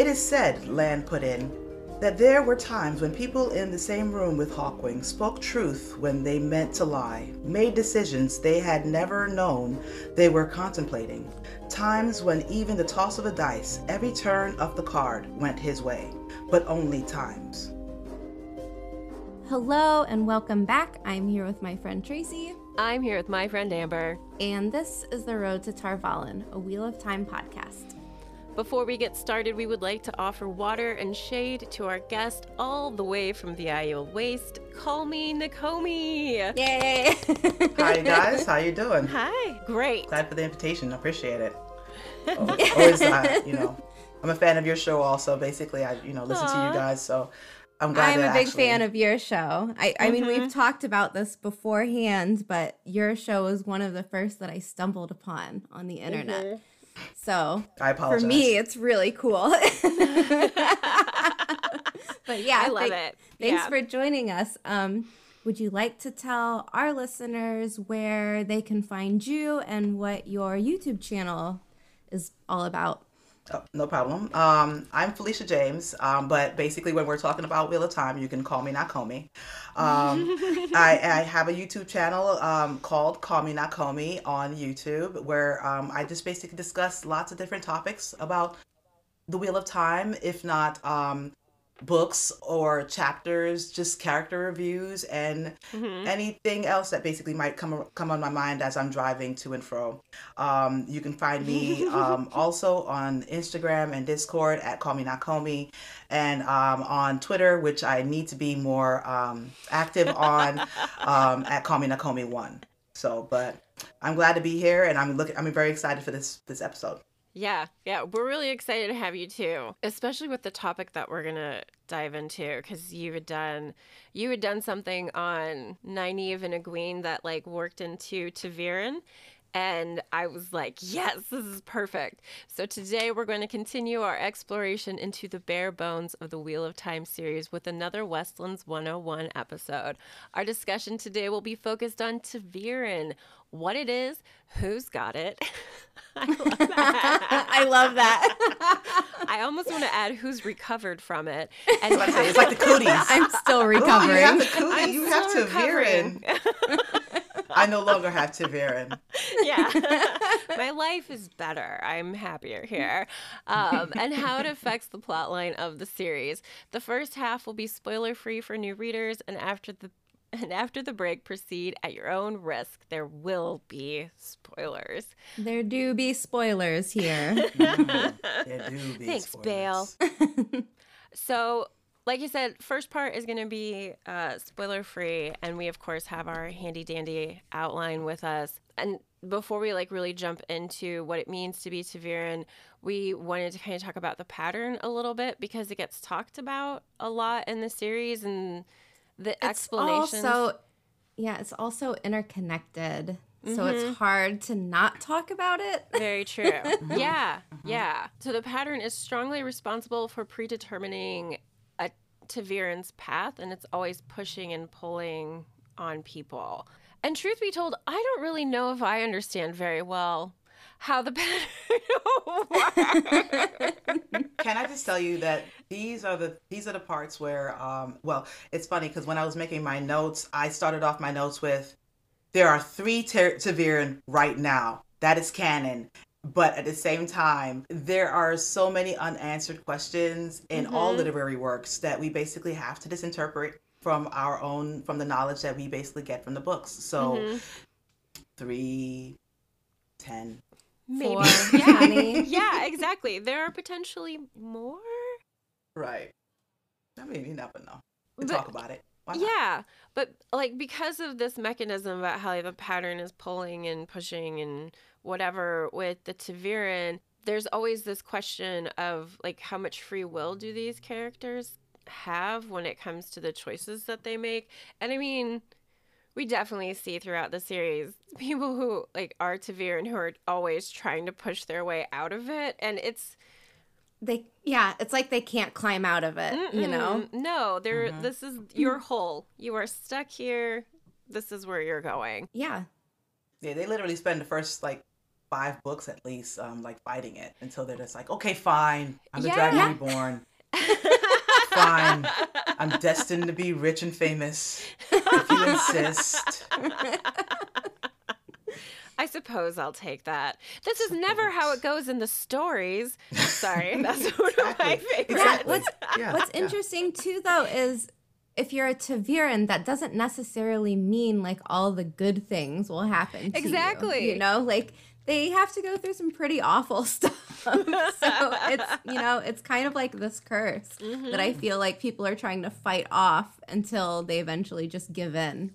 It is said, Land put in, that there were times when people in the same room with Hawkwing spoke truth when they meant to lie, made decisions they had never known they were contemplating. Times when even the toss of a dice, every turn of the card went his way, but only times. Hello and welcome back. I'm here with my friend Tracy, I'm here with my friend Amber. and this is The Road to Tar Valon, a Wheel of Time podcast. Before we get started, we would like to offer water and shade to our guest all the way from the Aiel Waste. Call me Nakomi. Yay! Hi guys, how you doing? Hi. Great. Glad for the invitation. Appreciate it. Oh, Always, uh, you know, I'm a fan of your show. Also, basically, I you know listen to you guys, so I'm glad. I'm a big actually- fan of your show. I, I mean, Mhm. we've talked about this beforehand, but your show was one of the first that I stumbled upon on the internet. So I for me, it's really cool. but yeah, I love thank- it. Thanks Yeah. for joining us. Um, would you like to tell our listeners where they can find you and what your YouTube channel is all about? Oh, no problem. Um, I'm Felicia James, um, but basically, when we're talking about Wheel of Time, you can call me Nakomi. Um, I, I have a YouTube channel um, called Call Me Nakomi on YouTube, where um, I just basically discuss lots of different topics about the Wheel of Time, if not um, books or chapters, just character reviews and Mhm. anything else that basically might come come on my mind as I'm driving to and fro. Um, you can find me um, also on Instagram and Discord at Call Me Nakomi, and um, on Twitter, which I need to be more um, active on, um, at Call Me Nakomi One. So, but I'm glad to be here, and I'm looking. I'm very excited for this this episode. Yeah, yeah, we're really excited to have you too, especially with the topic that we're gonna dive into because you had done, you had done something on Nynaeve and Egwene that like worked into ta'veren, and I was like, yes, this is perfect. So today we're going to continue our exploration into the bare bones of the Wheel of Time series with another Westlands 101 episode. Our discussion today will be focused on ta'veren, what it is, who's got it. I love that. I love that. I almost want to add who's recovered from it. And I say, it's like the cooties. I'm still Ooh, you have recovering. the cootie. I'm you have still ta'veren. I no longer have ta'veren. yeah. My life is better. I'm happier here. Um, and how it affects the plotline of the series. The first half will be spoiler free for new readers, and after the and after the break, proceed at your own risk. There will be spoilers. There do be spoilers here. Mm, there do be Thanks, spoilers. Bale. So, like you said, first part is going to be uh, spoiler free, and we of course have our handy dandy outline with us. And before we like really jump into what it means to be ta'veren, we wanted to kind of talk about the pattern a little bit because it gets talked about a lot in the series and the it's explanations. also yeah, it's also interconnected. So Mhm. it's hard to not talk about it. Very true. yeah, yeah. So the pattern is strongly responsible for predetermining a ta'veren's path, and it's always pushing and pulling on people. And truth be told, I don't really know if I understand very well how the pattern works. Can I just tell you that these are the these are the parts where um well it's funny because when I was making my notes I started off my notes with there are three Ter- right now that is canon but at the same time there are so many unanswered questions in all Mhm. literary works that we basically have to disinterpret from our own from the knowledge that we basically get from the books so Mhm. three ten Maybe. For Yeah. Yeah, exactly. There are potentially more. right I mean you never know we But- talk about it? Yeah, but like because of this mechanism about how the pattern is pulling and pushing and whatever with the ta'veren, there's always this question of like how much free will do these characters have when it comes to the choices that they make? And i mean we definitely see throughout the series people who like are Ta'Veren and who are always trying to push their way out of it and it's they yeah it's like they can't climb out of it you know? Mm-mm. no they're mm-hmm. this is your hole. You are stuck here. This is where you're going. Yeah. Yeah, they literally spend the first like five books at least, um, like fighting it until they're just like, okay, fine, I'm the Yeah. Dragon Reborn. fine, I'm destined to be rich and famous. If you insist. I suppose I'll take that. This is never how it goes in the stories. Sorry, that's one of my favorites. Exactly. what's Yeah, what's yeah. interesting too though is if you're a ta'veren, that doesn't necessarily mean like all the good things will happen to you, Exactly. you know like they have to go through some pretty awful stuff so it's you know it's kind of like this curse that i feel like people are trying to fight off until they eventually just give in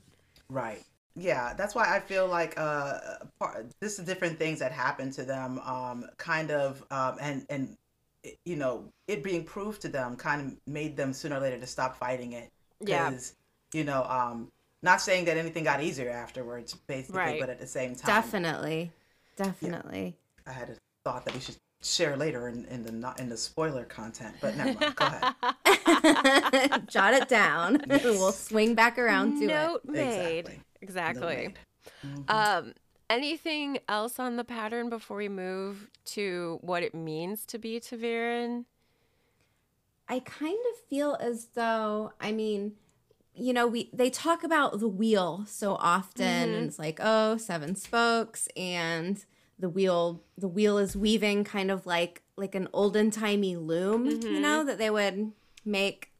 Right. Yeah, that's why I feel like uh, part, this is different things that happen to them, um, kind of, um, and and it- you know, it being proved to them kind of made them sooner or later to stop fighting it. Yeah. 'Cause, You know, um, not saying that anything got easier afterwards, basically, Right. but at the same time, definitely definitely I had a thought that we should share later in, in the not in the spoiler content. But never mind. Go ahead. jot it down we'll swing back around to it Note made. Exactly. Exactly. Note made. Um, anything else on the pattern before we move to what it means to be ta'veren? I kind of feel as though, I mean, you know, we they talk about the wheel so often, and mm-hmm. it's like, oh, seven spokes, and the wheel the wheel is weaving kind of like like an olden timey loom, you mm-hmm. know, that they would make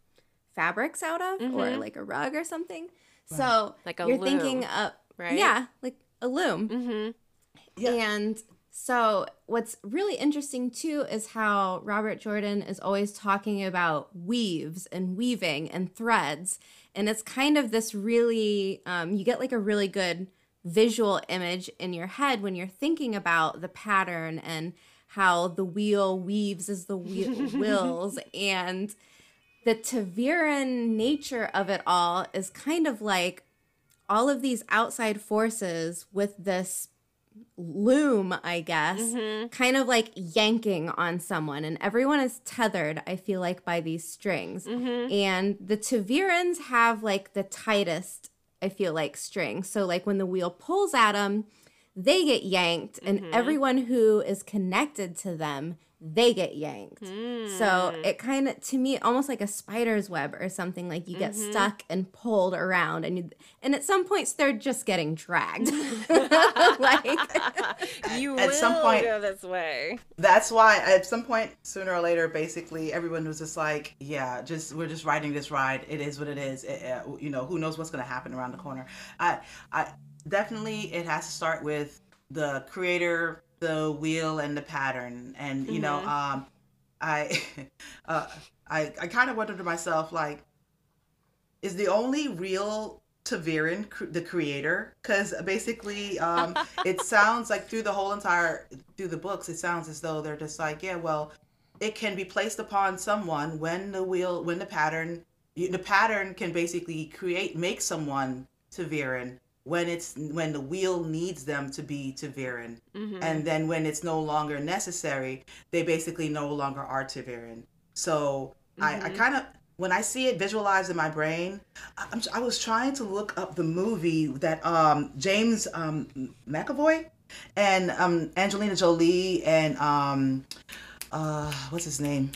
fabrics out of, or mm-hmm. like a rug or something. So Like a you're thinking loom, right? yeah, like a loom. Mm-hmm. Yeah. And so, what's really interesting too is how Robert Jordan is always talking about weaves and weaving and threads. And it's kind of this really, um, you get like a really good visual image in your head when you're thinking about the pattern and how the wheel weaves as the wheel wills. And the ta'veren nature of it all is kind of like all of these outside forces with this loom, I guess, mm-hmm. kind of like yanking on someone. And everyone is tethered, I feel like, by these strings. Mm-hmm. And the ta'verens have like the tightest, I feel like, strings. So, like, when the wheel pulls at them, they get yanked, and mm-hmm. everyone who is connected to them they get yanked. So it kind of, to me, almost like a spider's web or something. Like you get stuck and pulled around, and you, and at some points they're just getting dragged. like You At will some point- go this way. That's why at some point, sooner or later, basically everyone was just like, "Yeah, just we're just riding this ride. It is what it is. It, uh, you know, who knows what's going to happen around the corner." I, I definitely it has to start with the creator, the wheel, and the pattern. And you know, um, I, uh, I, I kind of wondered to myself, like, is the only real ta'veren cr- the creator? Because basically, um, it sounds like through the whole entire through the books, it sounds as though they're just like, yeah, well, it can be placed upon someone when the wheel, when the pattern, the pattern can basically create, make someone ta'veren when it's when the wheel needs them to be ta'veren, and then when it's no longer necessary, they basically no longer are ta'veren. So I, I kind of when I see it visualized in my brain, I, I'm, I was trying to look up the movie that um, James um, McAvoy and um, Angelina Jolie and um, uh, what's his name?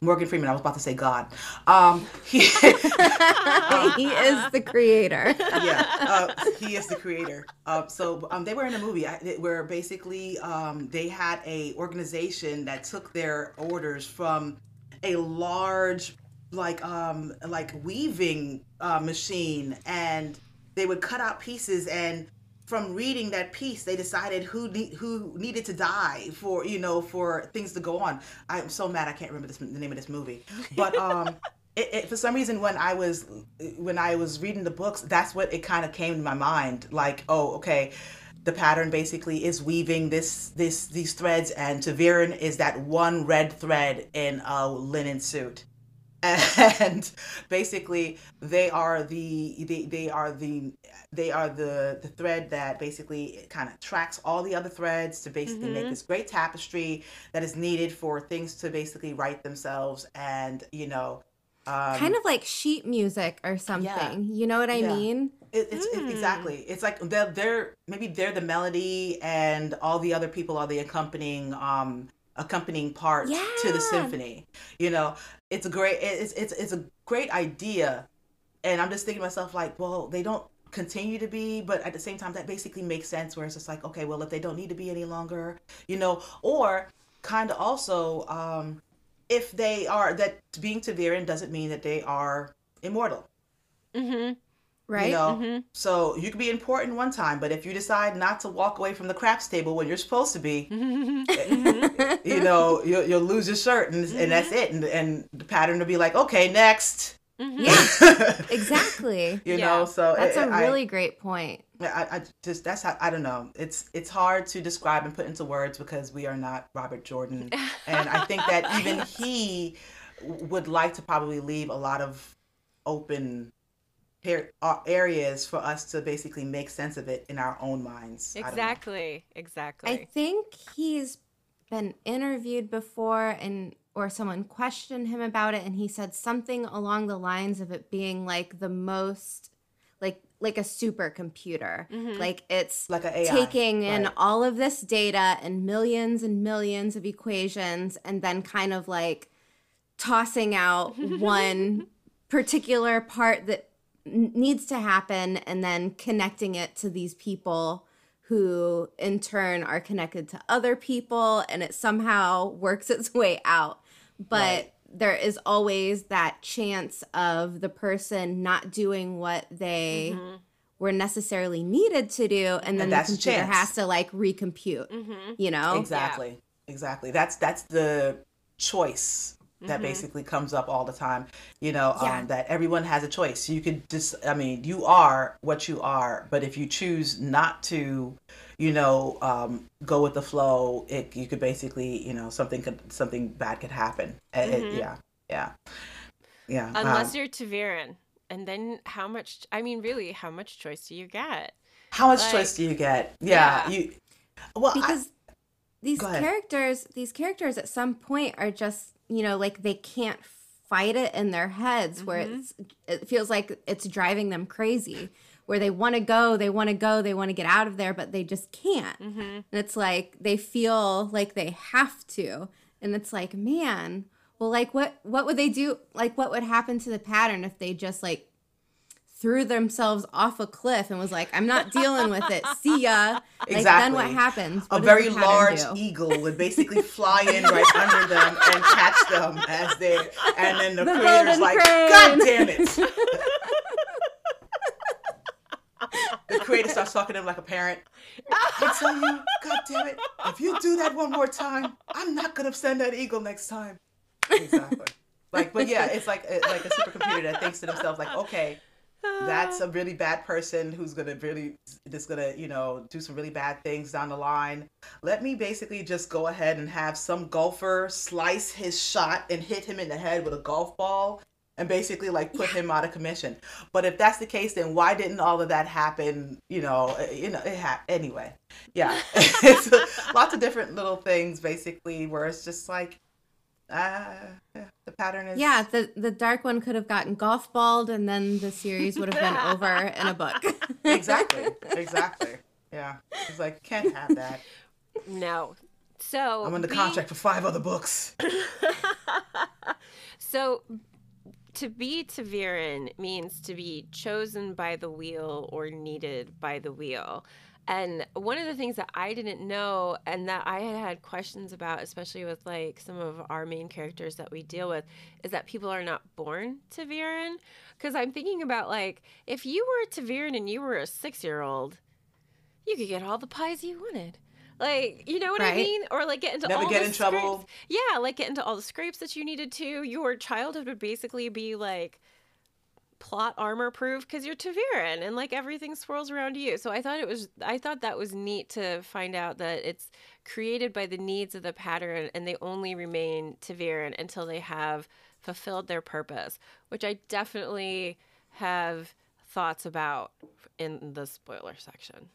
Morgan Freeman. I was about to say God. Um, he, he is the creator. yeah, uh, he is the creator. Um, so um, they were in a movie where basically um, they had a organization that took their orders from a large, like um, like weaving uh, machine, and they would cut out pieces and. From reading that piece, they decided who need, who needed to die for you know for things to go on. I'm so mad I can't remember this, the name of this movie, but um, it, it, for some reason when I was when I was reading the books, that's what it kind of came to my mind. Like, oh, okay, the pattern basically is weaving this this these threads, and ta'veren is that one red thread in a linen suit. And basically, they are the they, they are the they are the the thread that basically kind of tracks all the other threads to basically make this great tapestry that is needed for things to basically write themselves and you know um, kind of like sheet music or something. You know what I Yeah. mean? It, it's it- exactly. It's like they're, they're maybe they're the melody, and all the other people are the accompanying um accompanying part to the symphony. You know, it's a great it's it's it's a great idea, and I'm just thinking to myself like, well, they don't continue to be, but at the same time, that basically makes sense. Where it's just like, okay, well, if they don't need to be any longer, you know, or kind of also, um, if they are that being ta'veren doesn't mean that they are immortal Mm-hmm. Right? you know, mm-hmm. so you can be important one time, but if you decide not to walk away from the craps table when you're supposed to be, mm-hmm. you know, you'll, you'll lose your shirt and, and that's mm-hmm. it. And, and the pattern will be like, okay, next. Yeah, exactly. You Yeah. know, so That's a a really great point. I, I just that's how I don't know. It's it's hard to describe and put into words because we are not Robert Jordan, and I think that even he would like to probably leave a lot of open par- Uh, areas for us to basically make sense of it in our own minds. I. Exactly. Exactly. I think he's been interviewed before and or someone questioned him about it and he said something along the lines of it being like the most like like a supercomputer. Mm-hmm. Like it's Like a AI, taking in all of this data and millions and millions of equations and then kind of like tossing out one particular part that n- needs to happen and then connecting it to these people who in turn are connected to other people and it somehow works its way out but Right. there is always that chance of the person not doing what they mm-hmm. were necessarily needed to do and then And the that's computer chance. has to like recompute mm-hmm. you know Exactly. Exactly. That's that's the choice that basically comes up all the time. You know, Yeah. um, that everyone has a choice. You could just, I mean, you are what you are, but if you choose not to, you know, um, go with the flow, it you could basically, you know, something could something bad could happen. Uh, it- yeah. Yeah. Yeah. Unless um, you're ta'veren. And then how much, I mean, really, how much choice do you get? how much like- choice do you get? Yeah. Yeah. You. Well, I- because these characters these characters at some point are just you know like they can't fight it in their heads where Mm-hmm. it's it feels like it's driving them crazy where they want to go they want to go they want to get out of there but they just can't Mm-hmm. and it's like they feel like they have to and it's like man well like what what would they do like what would happen to the pattern if they just like threw themselves off a cliff and was like i'm not dealing with it. See ya. Like then what happens? A What does very large eagle would basically fly in right under them and catch them as they and then the, The creator's like crane." god damn it. The creator starts talking to him like a parent. I tell you god damn it if you do that one more time i'm not gonna send that eagle next time. Exactly. Like but yeah it's like like a supercomputer that thinks to themselves like okay that's a really bad person who's gonna really that's gonna you know do some really bad things down the line. Let me basically just go ahead and have some golfer slice his shot and hit him in the head with a golf ball and basically like put him out of commission. But if that's the case then why didn't all of that happen you know uh, you know it ha- anyway yeah. Lots of different little things basically where it's just like uh yeah, the pattern is Yeah, the the dark one could have gotten golf balled, and then the series would have been over in a book. exactly exactly yeah it's like can't have that No. So i'm in the being- contract for five other books So to be ta'veren means to be chosen by the wheel or needed by the wheel. And one of the things that I didn't know and that I had had questions about, especially with like some of our main characters that we deal with, is that people are not born ta'veren. Because I'm thinking about like, if you were a ta'veren and you were a six year old, you could get all the pies you wanted. Like, you know what I Right. mean? Or like get into Never all get the in trouble. Yeah, like get into all the scrapes that you needed to. Your childhood would basically be like plot armor proof because you're ta'veren and like everything swirls around you. So I thought it was I thought that was neat to find out that it's created by the needs of the pattern and they only remain ta'veren until they have fulfilled their purpose, which I definitely have thoughts about in the spoiler section.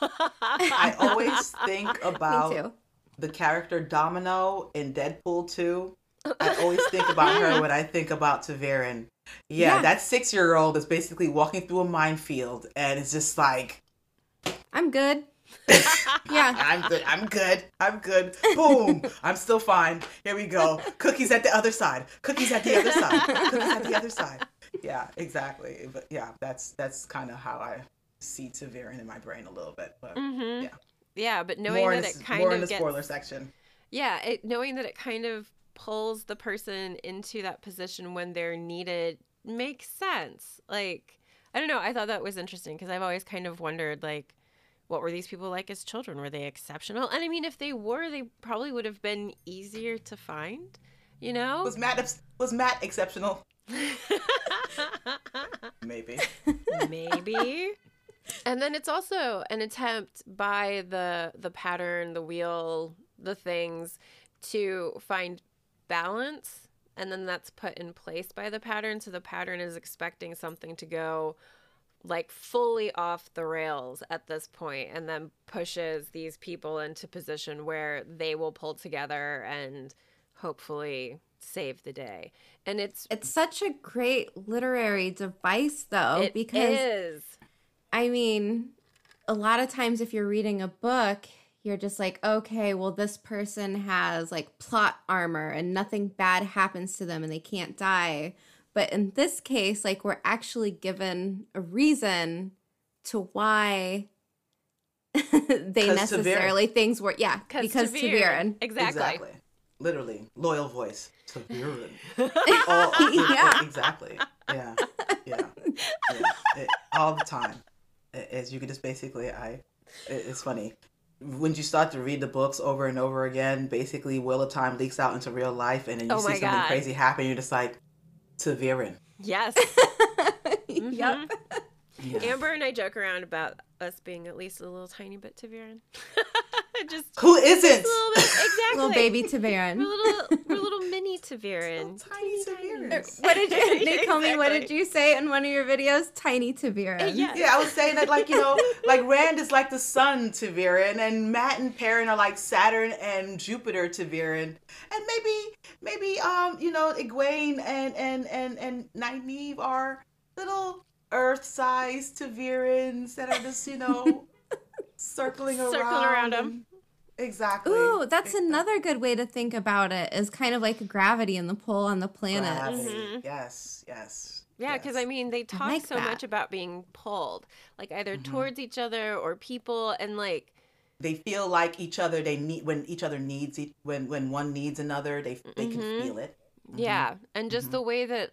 I always think about the character Domino in Deadpool 2. I always think about her when I think about ta'veren. Yeah, Yeah. that six year old is basically walking through a minefield and it's just like, I'm good. yeah. I'm good, I'm good, I'm good. Boom, I'm still fine. Here we go. Cookies at the other side. Cookies at the other side. Cookies at the other side. Yeah, exactly. But yeah, that's that's kind of how I see ta'veren in my brain a little bit. But hmm Yeah. Yeah, but knowing more that it kind of more of in the gets spoiler section. Yeah, it, knowing that it kind of pulls the person into that position when they're needed makes sense. Like, I don't know. I thought that was interesting because I've always kind of wondered, like, what were these people like as children? Were they exceptional? And I mean, if they were, they probably would have been easier to find, you know? Was Mat was Mat exceptional? Maybe. Maybe. and then it's also an attempt by the the pattern, the wheel, the things to find balance and then that's put in place by the pattern so the pattern is expecting something to go like fully off the rails at this point and then pushes these people into position where they will pull together and hopefully save the day. And it's It's such a great literary device, though, it because is. I mean, a lot of times if you're reading a book, you're just like, okay, well, this person has like plot armor and nothing bad happens to them and they can't die. But in this case, like, we're actually given a reason to why they necessarily things were, yeah, because ta'veren. Exactly. Literally, Loial voice. ta'veren. all, Yeah. Exactly. Yeah. Yeah. yeah. It- all the time. A- As you can just basically, I. it- It's funny. When you start to read the books over and over again, basically, Wheel of Time leaks out into real life, and then you Oh see something God. crazy happen. You're just like, ta'veren. Yes. Mm-hmm. Yep. Yeah. Amber and I joke around about us being at least a little tiny bit ta'veren. just Who isn't? a little bit. Exactly. Little baby We're little, we're little mini ta'veren. Tiny ta'verens. What did you, Naomi, what did you say in one of your videos? Tiny ta'veren. Yeah. Yeah, I was saying that, like, you know, like Rand is like the sun ta'veren, and Mat and Perrin are like Saturn and Jupiter ta'veren. And maybe, maybe, um, you know, Egwene and, and, and, and Nynaeve are little Earth sized to that are just, you know, circling around. Circling around 'em. And- Exactly. Ooh, that's Exactly. another good way to think about it. Is kind of like gravity and the pull on the planet. Gravity. Mhm. Yes, yes. Yeah, because yes. I mean, they talk like so that. much about being pulled, like either Mhm. towards each other or people, and like, they feel like each other. They need when each other needs each, when when one needs another. They they Mhm. can feel it. Mhm. yeah, and just Mhm. the way that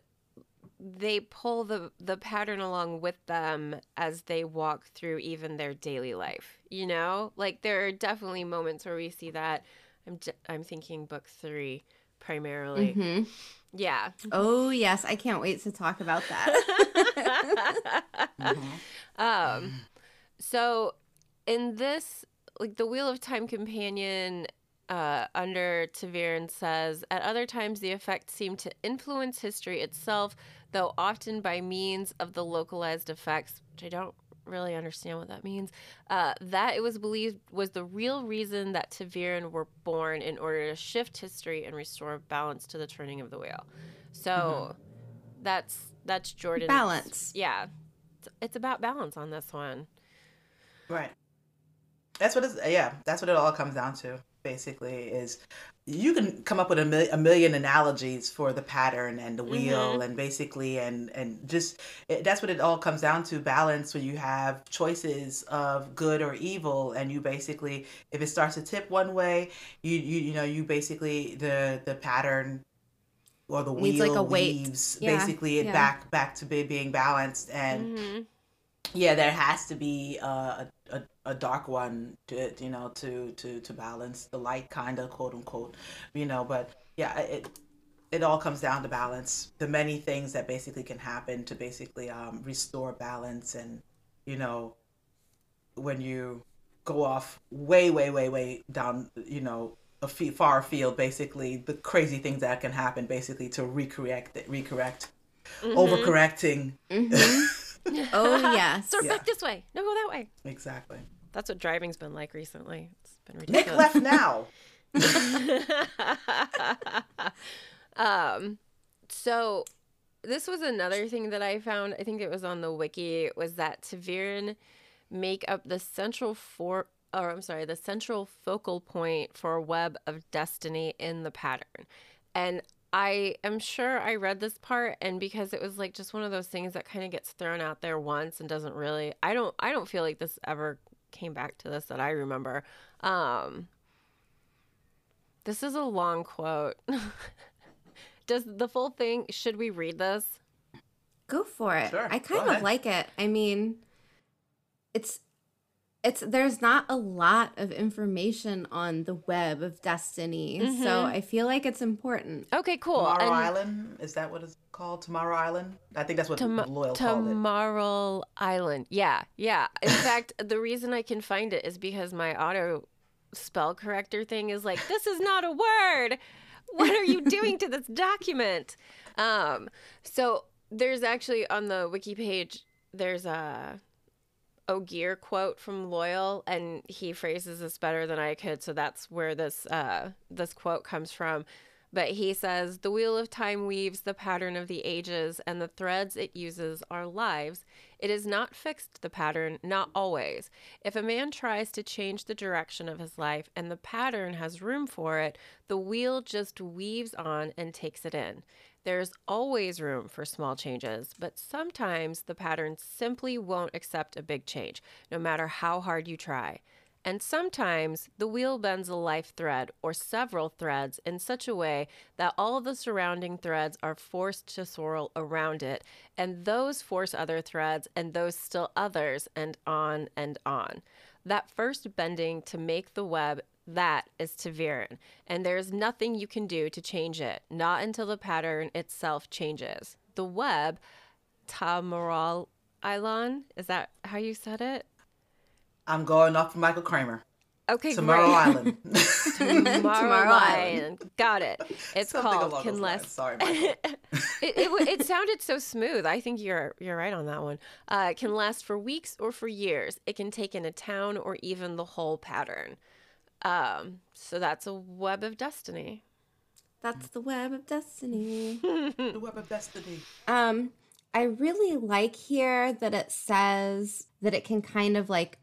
they pull the the pattern along with them as they walk through even their daily life. You know, like there are definitely moments where we see that. I'm j- I'm thinking book three primarily. hmm Yeah. Oh yes, I can't wait to talk about that. Mhm. Um, so in this, like the Wheel of Time companion uh, under ta'veren says, at other times the effects seem to influence history itself, though often by means of the localized effects, which I don't really understand what that means. Uh, that it was believed was the real reason that ta'veren were born in order to shift history and restore balance to the turning of the wheel. So that's that's Jordan. Balance. Yeah, it's, it's about balance on this one. Right. That's what it's yeah, that's what it all comes down to basically is you can come up with a, mil- a million analogies for the pattern and the wheel and basically and and just it, that's what it all comes down to balance when you have choices of good or evil and you basically if it starts to tip one way you you you know you basically the the pattern or the Needs wheel like a Yeah, basically it yeah. back back to be, being balanced and hmm yeah there has to be a, a, a dark one to you know to to to balance the light kind of quote unquote you know but yeah it it all comes down to balance. The many things that basically can happen to basically um, restore balance, and you know, when you go off way, way, way, way down, you know, a f- far field, basically the crazy things that can happen, basically to recorrect, it, recorrect, overcorrecting. Oh yes. Sort Yeah. back this way. No, go that way. Exactly. That's what driving's been like recently. It's been ridiculous. Nick left now. um, so this was another thing that I found. I think it was on the wiki. Was that ta'veren make up the central for, or I'm sorry, the central focal point for a web of destiny in the pattern, and I am sure I read this part, and because it was like just one of those things that kind of gets thrown out there once and doesn't really. I don't. I don't feel like this ever came back to this that I remember. Um, this is a long quote. Does the full thing, should we read this? Go for it. Sure, I go kind of ahead. like it. I mean, it's it's there's not a lot of information on the web of destiny, so I feel like it's important. Okay, cool. Tomorrow And Island is that what it's called? Tomorrow Island. I think that's what Tom- Loial called it. Tomorrow Island. Yeah, yeah. In fact, the reason I can find it is because my auto spell corrector thing is like, this is not a word. What are you doing to this document? Um, so there's actually on the wiki page, there's a Ogier quote from Loial, and he phrases this better than I could. So that's where this uh, this quote comes from. But he says, The wheel of time weaves the pattern of the ages, and the threads it uses are lives. It is not fixed, the pattern, not always. If a man tries to change the direction of his life and the pattern has room for it, the wheel just weaves on and takes it in. There's always room for small changes, but sometimes the pattern simply won't accept a big change, no matter how hard you try. And sometimes the wheel bends a life thread or several threads in such a way that all the surrounding threads are forced to swirl around it, and those force other threads, and those still others, and on and on. That first bending to make the web, that is ta'veren, and there's nothing you can do to change it, not until the pattern itself changes. The web, Tamaral Ilon, is that how you said it? I'm going off for Michael Kramer. Okay, Tomorrow great. Island. Tomorrow, Tomorrow Island. Got it. It's Something called along Can Less. Sorry, it, it, it sounded so smooth. I think you're you're right on that one. Uh, it can last for weeks or for years. It can take in a town or even the whole pattern. Um, so that's a web of destiny. That's the web of destiny. the Web of Destiny. Um, I really like here that it says that it can kind of like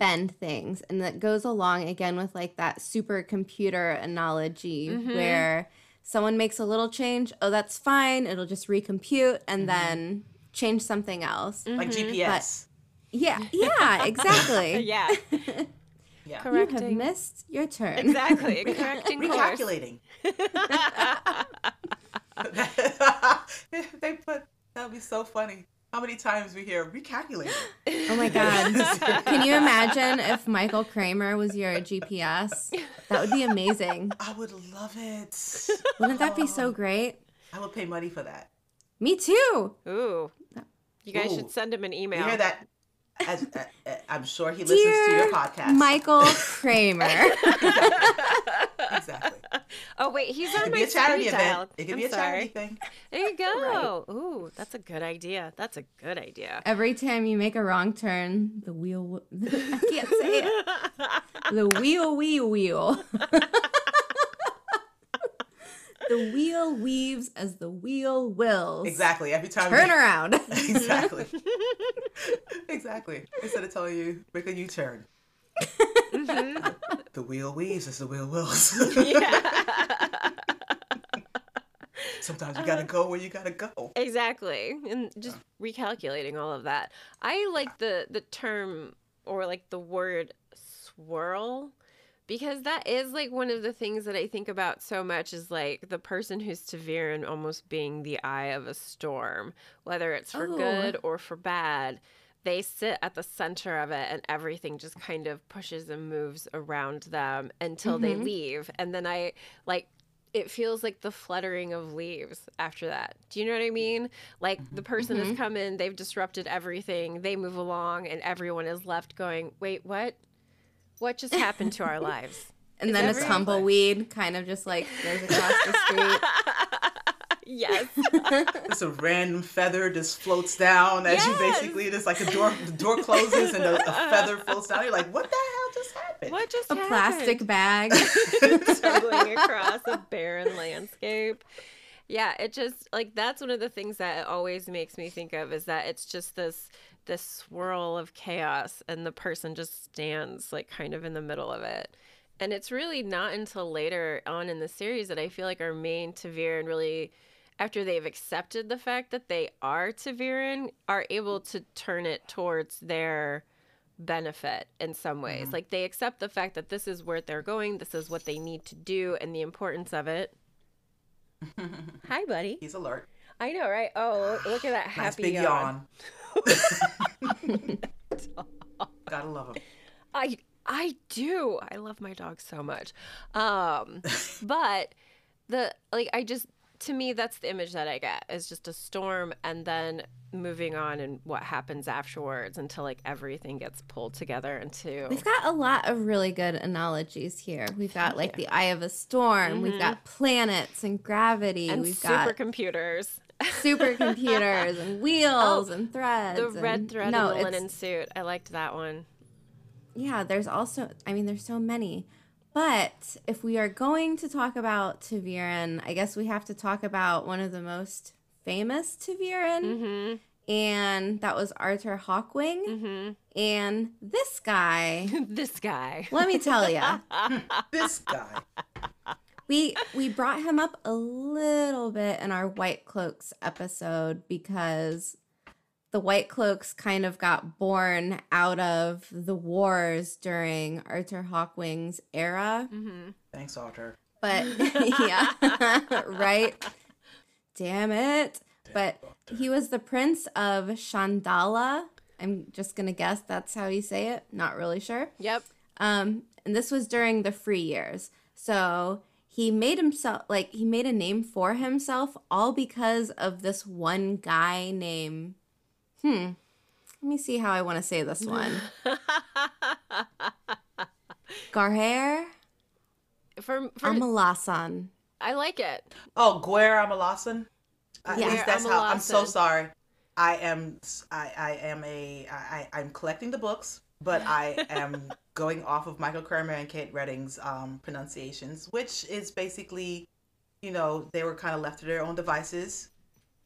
bend things, and that goes along again with like that supercomputer analogy where someone makes a little change. Oh, that's fine. It'll just recompute and then change something else. Like GPS. Yeah, yeah, exactly. Yeah, yeah. You have missed your turn. exactly. Correcting course. Recalculating. they put that would be so funny. How many times we hear recalculating? Oh my god. Can you imagine if Michael Kramer was your GPS? That would be amazing. I would love it. Wouldn't that be so oh. great? I would pay money for that. Me too. Ooh, you guys Ooh. should send him an email. You hear that? As, uh, uh, I'm sure he listens to your podcast. Michael Kramer. Exactly. Oh wait, he's It on could my be a charity event. dial. It could I'm be a charity sorry. thing. There you go. Ooh, that's a good idea. That's a good idea. Every time you make a wrong turn, the wheel. I can't say it. The wheel, wheel, wheel. The wheel weaves as the wheel wills. Exactly. Every time. Turn we- around. Exactly. exactly. Instead of telling you make a U-turn. Mm-hmm. the wheel weaves as the wheel wills. yeah. Sometimes you gotta go where you gotta go. Exactly. And just uh. recalculating all of that. I like the the term or like the word swirl because that is like one of the things that I think about so much is like the person who's severe and almost being the eye of a storm, whether it's for Oh. good or for bad. They sit at the center of it and everything just kind of pushes and moves around them until they mm-hmm. leave. And then I like it feels like the fluttering of leaves after that. Do you know what I mean? Like mm-hmm. the person has mm-hmm. come in, they've disrupted everything, they move along, and everyone is left going, wait, what? What just happened to our lives? And then it's that right? tumbleweed kind of just like goes across the street. Yes. Just a random feather just floats down as you basically just like a door the door closes and a, a feather floats down. You're like, what the hell just happened? what just happened? A happened? plastic bag. tumbling across a barren landscape. Yeah, it just like that's one of the things that it always makes me think of is that it's just this this swirl of chaos and the person just stands like kind of in the middle of it. And it's really not until later on in the series that I feel like our main ta'veren really after they've accepted the fact that they are ta'veren are able to turn it towards their benefit in some ways. Mm-hmm. Like they accept the fact that this is where they're going, this is what they need to do, and the importance of it. Hi, buddy. He's alert. I know, right? Oh, look, look at that Nice happy big yawn. yawn. Gotta love him. I I do. I love my dog so much. Um, but the like I just to me that's the image that I get is just a storm and then moving on and what happens afterwards until like everything gets pulled together into We've got a lot of really good analogies here. We've got like the eye of a storm. We've got planets and gravity. and We've got supercomputers. Supercomputers and wheels and threads. The red and- thread no, in the linen suit. I liked that one. yeah, there's also, I mean, there's so many. But if we are going to talk about ta'veren, I guess we have to talk about one of the most famous ta'veren, Mm-hmm. and that was Arthur Hawkwing. Mm-hmm. And this guy, this guy. let me tell you, This guy. We we brought him up a little bit in our White Cloaks episode because the White Cloaks kind of got born out of the wars during Arthur Hawkwing's era. Mm-hmm. Thanks, Arthur. But yeah, right. Damn it. But he was the prince of Shandala. I'm just gonna guess that's how you say it. Not really sure. Yep. Um, and this was during the free years. So he made himself like he made a name for himself all because of this one guy name Hmm. Let me see how I want to say this one. Garher For, for Amalasin. I like it. Oh, Guaire Amalasin. At Yeah. least that's how. I'm so sorry. I am. I, I am a. I, I'm collecting the books, but I am going off of Michael Kramer and Kate Reading's um, pronunciations, which is basically, you know, they were kind of left to their own devices.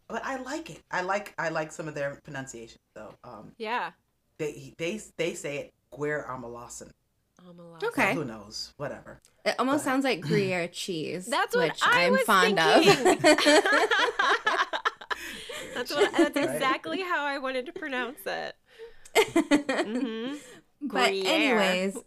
But I like it. I like. I like some of their pronunciations. though. um, Yeah. they they they say it Guaire Amalasin. Amala. Okay. Who knows? Whatever. It almost sounds like Gruyere cheese. That's what which I am was fond thinking. of. That's what. That's Right. exactly how I wanted to pronounce it. Mm-hmm. But anyways,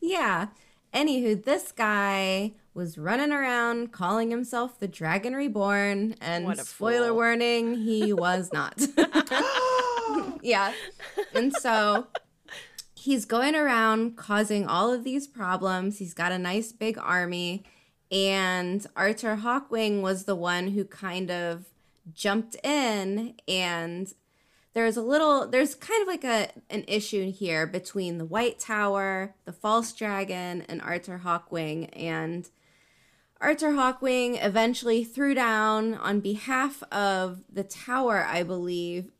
yeah. Anywho, this guy was running around calling himself the Dragon Reborn, and What a spoiler fool. warning, he was not. yeah. And so he's going around causing all of these problems. He's got a nice big army. And Arthur Hawkwing was the one who kind of jumped in and there's a little there's kind of like a an issue here between the White Tower, the False Dragon, and Arthur Hawkwing. And Arthur Hawkwing eventually threw down on behalf of the tower, I believe,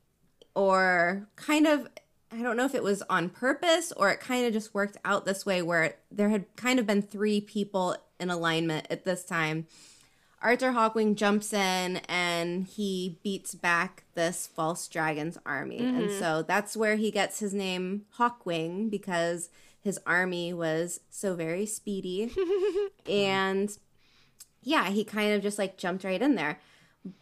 or kind of I don't know if it was on purpose or it kind of just worked out this way where there had kind of been three people in alignment at this time. Arthur Hawkwing jumps in and he beats back this false dragon's army. And mm-hmm. so that's where he gets his name Hawkwing because his army was so very speedy. and yeah, he kind of just like jumped right in there.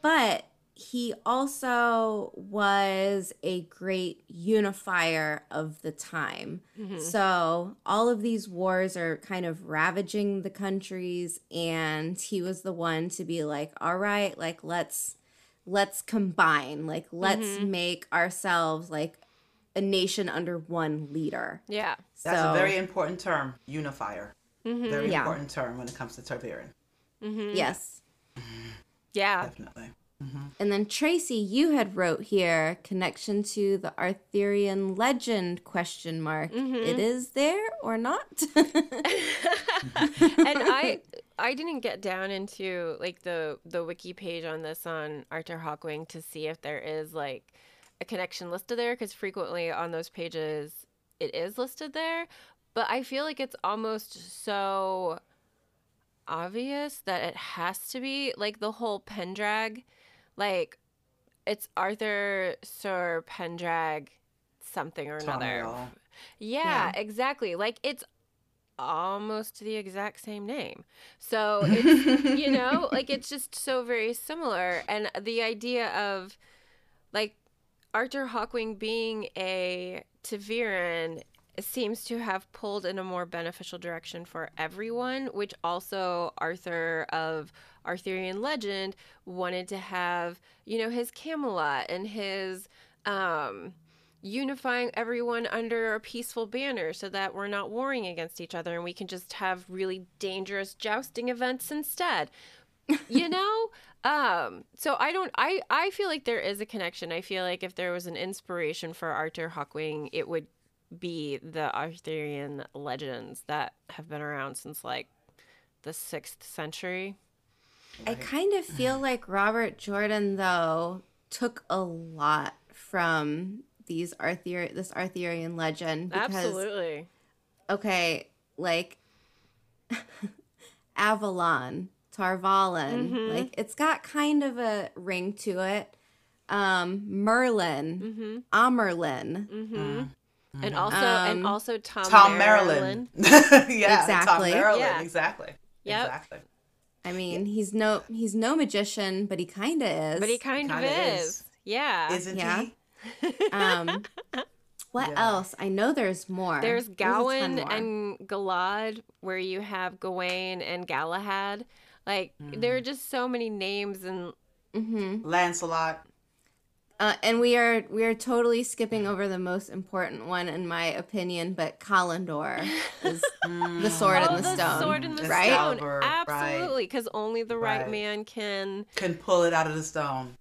But he also was a great unifier of the time. Mm-hmm. So all of these wars are kind of ravaging the countries and he was the one to be like, "All right, like let's let's combine. Like let's mm-hmm. make ourselves like a nation under one leader." Yeah. That's so, a very important term, unifier. Mm-hmm. Very Yeah. important term when it comes to Targaryen. Mm-hmm. Yes. Yeah. Definitely. Mm-hmm. And then Tracy, you had wrote here connection to the Arthurian legend question mark. Mm-hmm. It is there or not? and I I didn't get down into like the the wiki page on this on Arthur Hawkwing to see if there is like a connection listed there because frequently on those pages it is listed there, but I feel like it's almost so obvious that it has to be like the whole Paendrag, like it's Arthur Sir Paendrag something or another. Tanreall. Yeah, exactly. Like it's almost the exact same name. So it's you know, like it's just so very similar. And the idea of like Arthur Hawkwing being a ta'veren seems to have pulled in a more beneficial direction for everyone, which also Arthur of Arthurian legend wanted to have, you know, his Camelot and his um unifying everyone under a peaceful banner so that we're not warring against each other and we can just have really dangerous jousting events instead. You know? Um so i don't i i feel like there is a connection. I feel like if there was an inspiration for arthur hawkwing it would be the arthurian legends that have been around since like the sixth century I kind of feel like Robert Jordan though took a lot from these Arthur this Arthurian legend because absolutely okay, like Avalon, Tar Valon, Mm-hmm. like it's got kind of a ring to it. Um, Merlin, Mm-hmm. Amyrlin. And also and Um, also tom, Thom Merrilin. Merrilin. yeah, Exactly. Thom Merrilin. Yeah. Exactly. Yep. Exactly. I mean, he's no he's no magician, but he kind of is. but he kind of is. is. yeah Isn't Yeah. he? um what Yeah. else? I know there's more. There's a ton Gawain more. and Galad, where you have Gawain and Galahad. Like there are just so many names and Mhm. Lancelot. Uh, and we are we are totally skipping over the most important one in my opinion, but Callandor is the sword oh, and the, stone, sword and the right? stone, right. absolutely, because only the right, Right. man can. Can pull it out of the stone.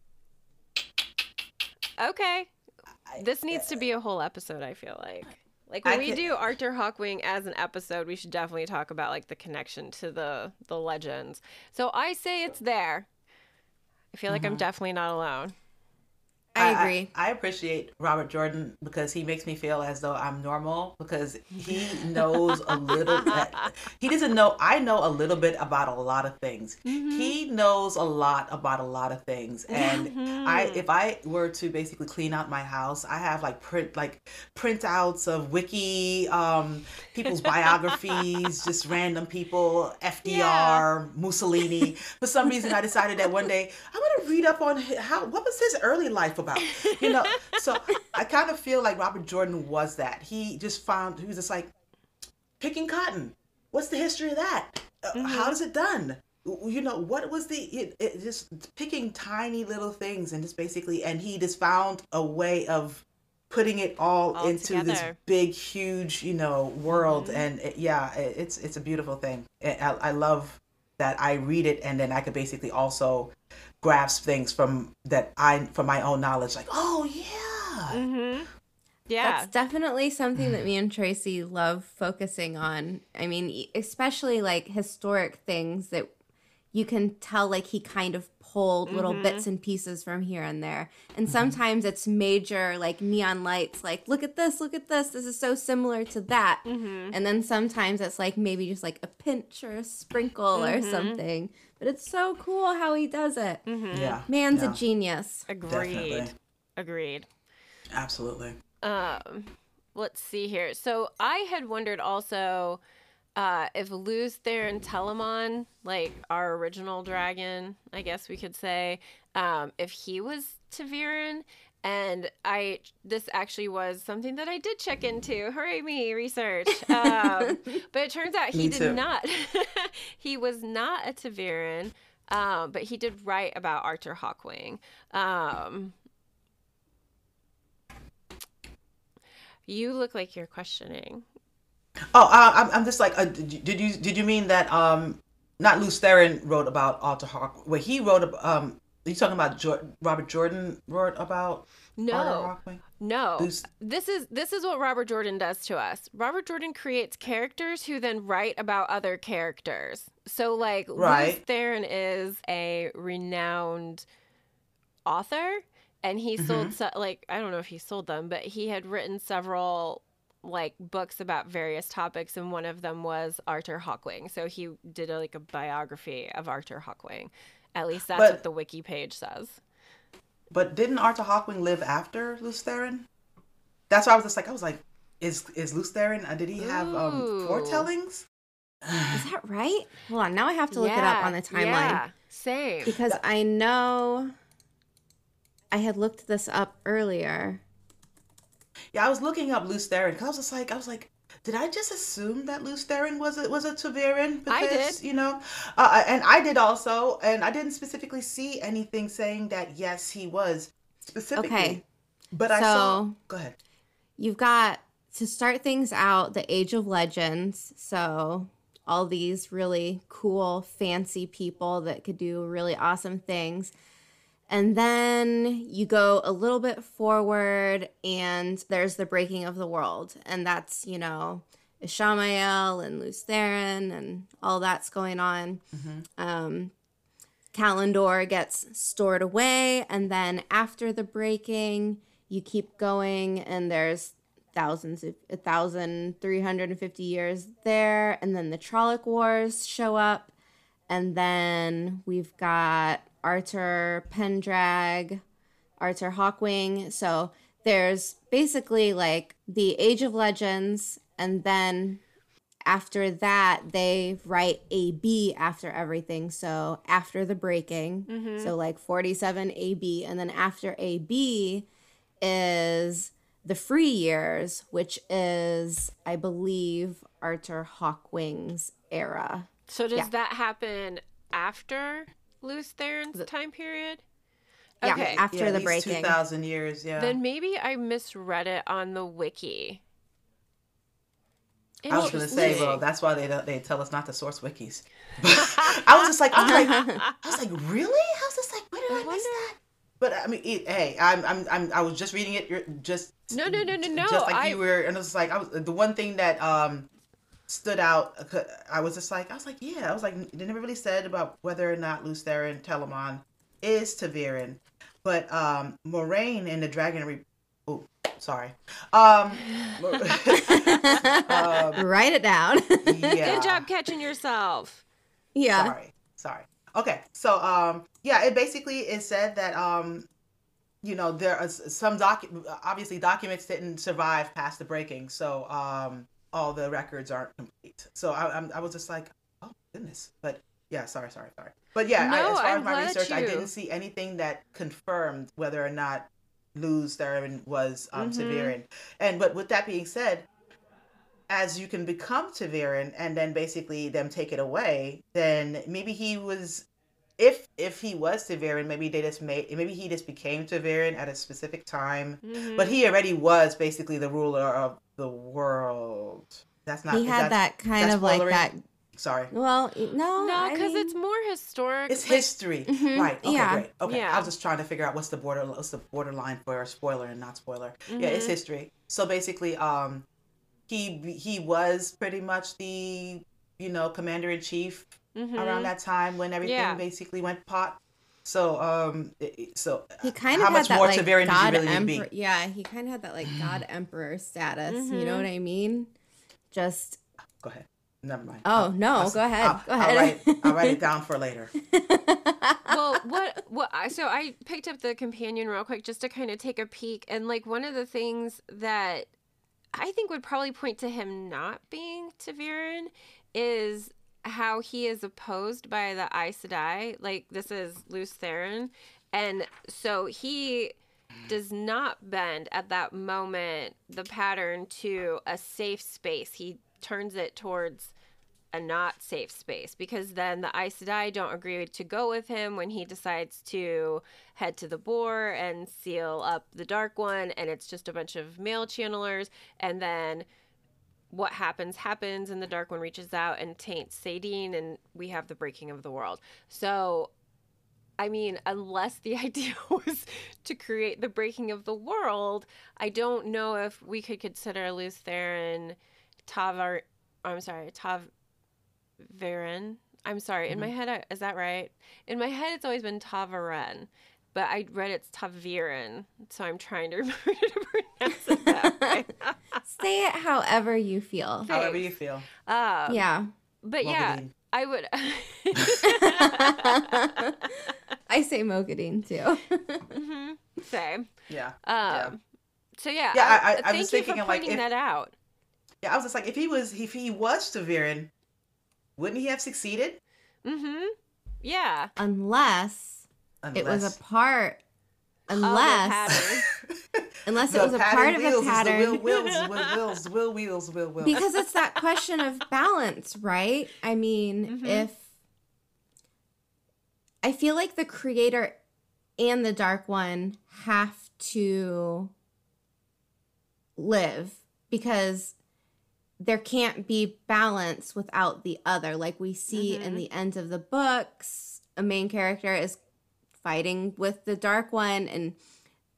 Okay, this needs to be a whole episode. I feel like. Like when I we can- do Arthur Hawkwing as an episode, we should definitely talk about like the connection to the the legends. So I say it's there. I feel like I'm definitely not alone. I agree. I, appreciate Robert Jordan because he makes me feel as though I'm normal because he knows a little. Bit. He doesn't know. I know a little bit about a lot of things. He knows a lot about a lot of things, and I, if I were to basically clean out my house, I have like print like printouts of wiki, um, people's biographies, just random people, FDR, Mussolini. For some reason, I decided that one day I want to read up on how what was his early life about. You know, so I kind of feel like Robert Jordan was that. He just found he was just like picking cotton. What's the history of that? Uh, How is it done? You know, what was the it, it just picking tiny little things and just basically and he just found a way of putting it all, All into this big huge you know world and it, yeah it, it's it's a beautiful thing I I love that I read it and then I could basically also grasp things from that I from my own knowledge like oh yeah Mm-hmm. Yeah. That's definitely something that me and Tracy love focusing on. I mean, e- especially like historic things that you can tell like he kind of pulled little mm-hmm. bits and pieces from here and there. And mm-hmm. sometimes it's major like neon lights like look at this, look at this. This is so similar to that. Mm-hmm. And then sometimes it's like maybe just like a pinch or a sprinkle or something. But it's so cool how he does it. yeah Man's yeah, a genius. Agreed. definitely. Agreed. absolutely Um, let's see here. So I had wondered also uh, if Lews Therin Telamon, like our original dragon, I guess we could say, um, if he was ta'veren. And I, this actually was something that I did check into. Hooray me, research. Um, but it turns out he Me did too. not. he was not a ta'veren, um, but he did write about Arthur Hawkwing. Um, you look like you're questioning. Oh uh, I'm, I'm just like uh, did you- did you mean that um not Lews Therin wrote about Arthur Hawk. Where he wrote about um. Are you talking about Jor- Robert Jordan wrote about No. No. This is this is what Robert Jordan does to us. Robert Jordan creates characters who then write about other characters. So like Right. Therin is a renowned author and he sold so, like I don't know if he sold them, but he had written several like books about various topics and one of them was Arthur Hawkwing. So he did a, like a biography of Arthur Hawkwing. At least that's But- what the wiki page says. But didn't Arthur Hawkwing live after Lews Therin? That's why I was just like, I was like, is is Lews Therin? Uh, did he have um, foretellings? Is that right? Hold on. Now I have to look it up on the timeline Yeah, same. because I know I had looked this up earlier. Yeah, I was looking up Lews Therin because I was just like, I was like, did I just assume that Lews Therin was a was a ta'veren? I Because, did. You know, uh, and I did also, and I didn't specifically see anything saying that yes, he was specifically. Okay. But I saw. So- Go ahead. You've got to start things out the Age of Legends. So, all these really cool, fancy people that could do really awesome things. And then you go a little bit forward, and there's the breaking of the world. And that's, you know, Ishamael and Therin and all that's going on. Um, Callandor gets stored away, and then after the breaking, you keep going, and there's thousands of a thousand three hundred and fifty years there, and then the Trolloc Wars show up, and then we've got Arthur Paendrag, Arthur Hawkwing. So there's basically like the Age of Legends, and then after that they write AB after everything. So after the breaking, mm-hmm. so like 47 AB, and then after AB is the free years, which is I believe Arthur Hawkwing's era. So does Yeah. that happen after Lews Therin's time period? Yeah, Okay. after yeah, the these breaking. two thousand years. Yeah. Then maybe I misread it on the wiki. I was gonna say, well, that's why they they tell us not to source wikis. I was just like, I was like, I was like, really? I was just like, where did I, miss wonder- that? But I mean, it, hey, I'm, I'm, I'm, I was just reading it. You're just No, no, no, no, no, Just like I- you were, and it was like, I was the one thing that um stood out. uh, I was just like, I was like, yeah, I was like, they never really said about whether or not Lews Therin Telamon is ta'veren, but um Moiraine in the Dragon. Re- oh, sorry. Um, um, Write it down. yeah. Good job catching yourself. yeah. Sorry, sorry. Okay, so um, yeah, it basically is said that um, you know, there are some doc. Obviously, documents didn't survive past the breaking, so um, all the records aren't complete. So I, I'm, I was just like, oh goodness, but yeah, sorry, sorry, sorry. But yeah, I, as far I'm as my research, I didn't see anything that confirmed whether or not Lews Therin was um, Mhm. Severin. And but with that being said, as you can become ta'veren and then basically them take it away, then maybe he was if if he was ta'veren, maybe they just made maybe he just became ta'veren at a specific time. Mhm. But he already was basically the ruler of the world. That's not he had that kind that's of like that. sorry. Well, no, no, I because mean- it's more historic. It's like- history. Mhm, Right. Okay, yeah. great. Okay. Yeah. I was just trying to figure out what's the border what's the borderline for a spoiler and not spoiler. Yeah, it's Mhm. history. So basically, um he he was pretty much the you know commander in chief Mhm. around that time when everything Yeah. basically went pot. So um it- it- so He kind of how of much that more like ta'veren did you God really emperor. to? Yeah, he kind of had that like God emperor status. You Mhm. know what I mean? Just Go ahead. Never mind. oh I'll- no, I'll- go ahead, I'll, go I'll ahead. write, I'll write it down for later. well, what what I so I picked up the companion real quick just to kind of take a peek and like one of the things that I think would probably point to him not being ta'veren is how he is opposed by the Aes Sedai. Like this is Lews Therin, and so he does not bend at that moment the pattern to a safe space. He turns it towards a not safe space because then the Aes Sedai don't agree to go with him when he decides to head to the Bore and seal up the Dark One, and it's just a bunch of male channelers. And then what happens happens and the dark one reaches out and taints saidin and we have the breaking of the world. So I mean, unless the idea was to create the breaking of the world, I don't know if we could consider Lews Therin Tavar I'm sorry, Taverin. I'm sorry. In my Mm-hmm. head, is that right? In my head, it's always been Tavaren, but I read it's Taviren, so I'm trying to remember to pronounce it that way. Say it however you feel. However you feel. Uh, Yeah. But yeah, I would. I say Mogadine too. hmm Same. Yeah. Um, So yeah, Yeah, I- I- I thank was you thinking for of, like, pointing if- that out. Yeah, I was just like, if he was, if he was ta'veren, wouldn't he have succeeded? Mm-hmm. Yeah. Unless it was a part. Unless unless it was a part of a pattern. Will wills, will wills, will wheels, will will. because it's that question of balance, right? I mean, Mhm. if I feel like the creator and the dark one have to live because there can't be balance without the other. Like we see in Mhm. the end of the books, a main character is fighting with the dark one and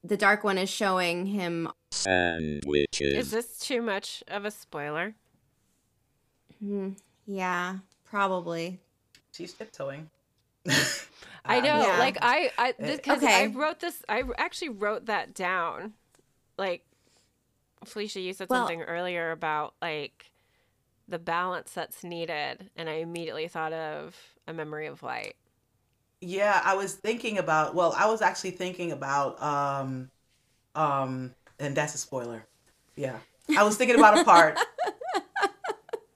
the dark one is showing him Sandwiches. Is this too much of a spoiler? hmm, yeah, probably. She's tiptoeing. I Um, know, Yeah. like I, I, because I wrote this. I actually wrote that down. Like, Felicia, you said Well- something earlier about like the balance that's needed, and I immediately thought of a memory of light. Yeah, I was thinking about. Well, I was actually thinking about. Um, um, and that's a spoiler. Yeah, I was thinking about a part.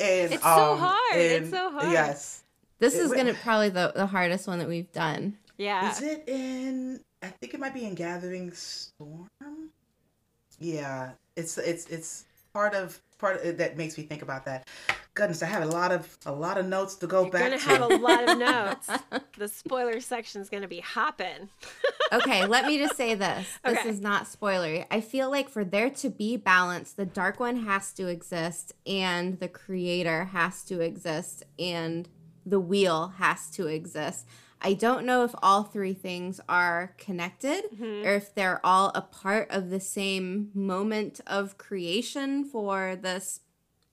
And, It's so um, hard. It's so hard. Yes. This It is gonna probably the, the hardest one that we've done. Yeah, Is it in? I think it might be in Gathering Storm. Yeah, it's it's it's part of part of, that makes me think about that. Goodness, I have a lot of a lot of notes to go you're back gonna to. have a lot of notes. the spoiler section's gonna be hopping. Okay, let me just say this. This Okay. is not spoilery. I feel like for there to be balance, the dark one has to exist and the creator has to exist and the wheel has to exist. I don't know if all three things are connected Mhm. or if they're all a part of the same moment of creation for this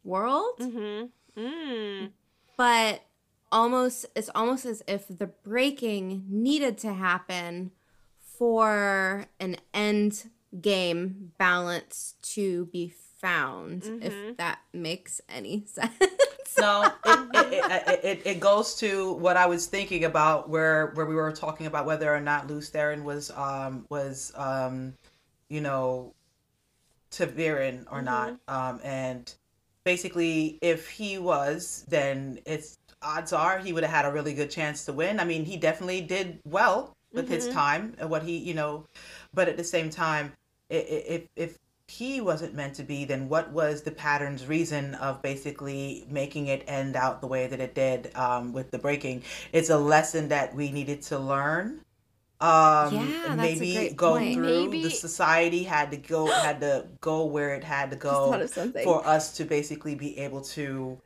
world. Mm-hmm. Mm. but almost it's almost as if the breaking needed to happen for an end game balance to be found Mhm. if that makes any sense No, it, it, it, it, goes to what I was thinking about, where where we were talking about whether or not Lews Therin was um was um you know ta'veren or not, um and basically if he was, then it's odds are he would have had a really good chance to win. I mean, he definitely did well with his Mhm. time and what he you know, but at the same time, if if he wasn't meant to be, then what was the pattern's reason of basically making it end out the way that it did um, with the breaking? It's a lesson that we needed to learn. Um, Yeah, maybe go point. through. Maybe- The society had to go had to go where it had to go thought of something. for us to basically be able to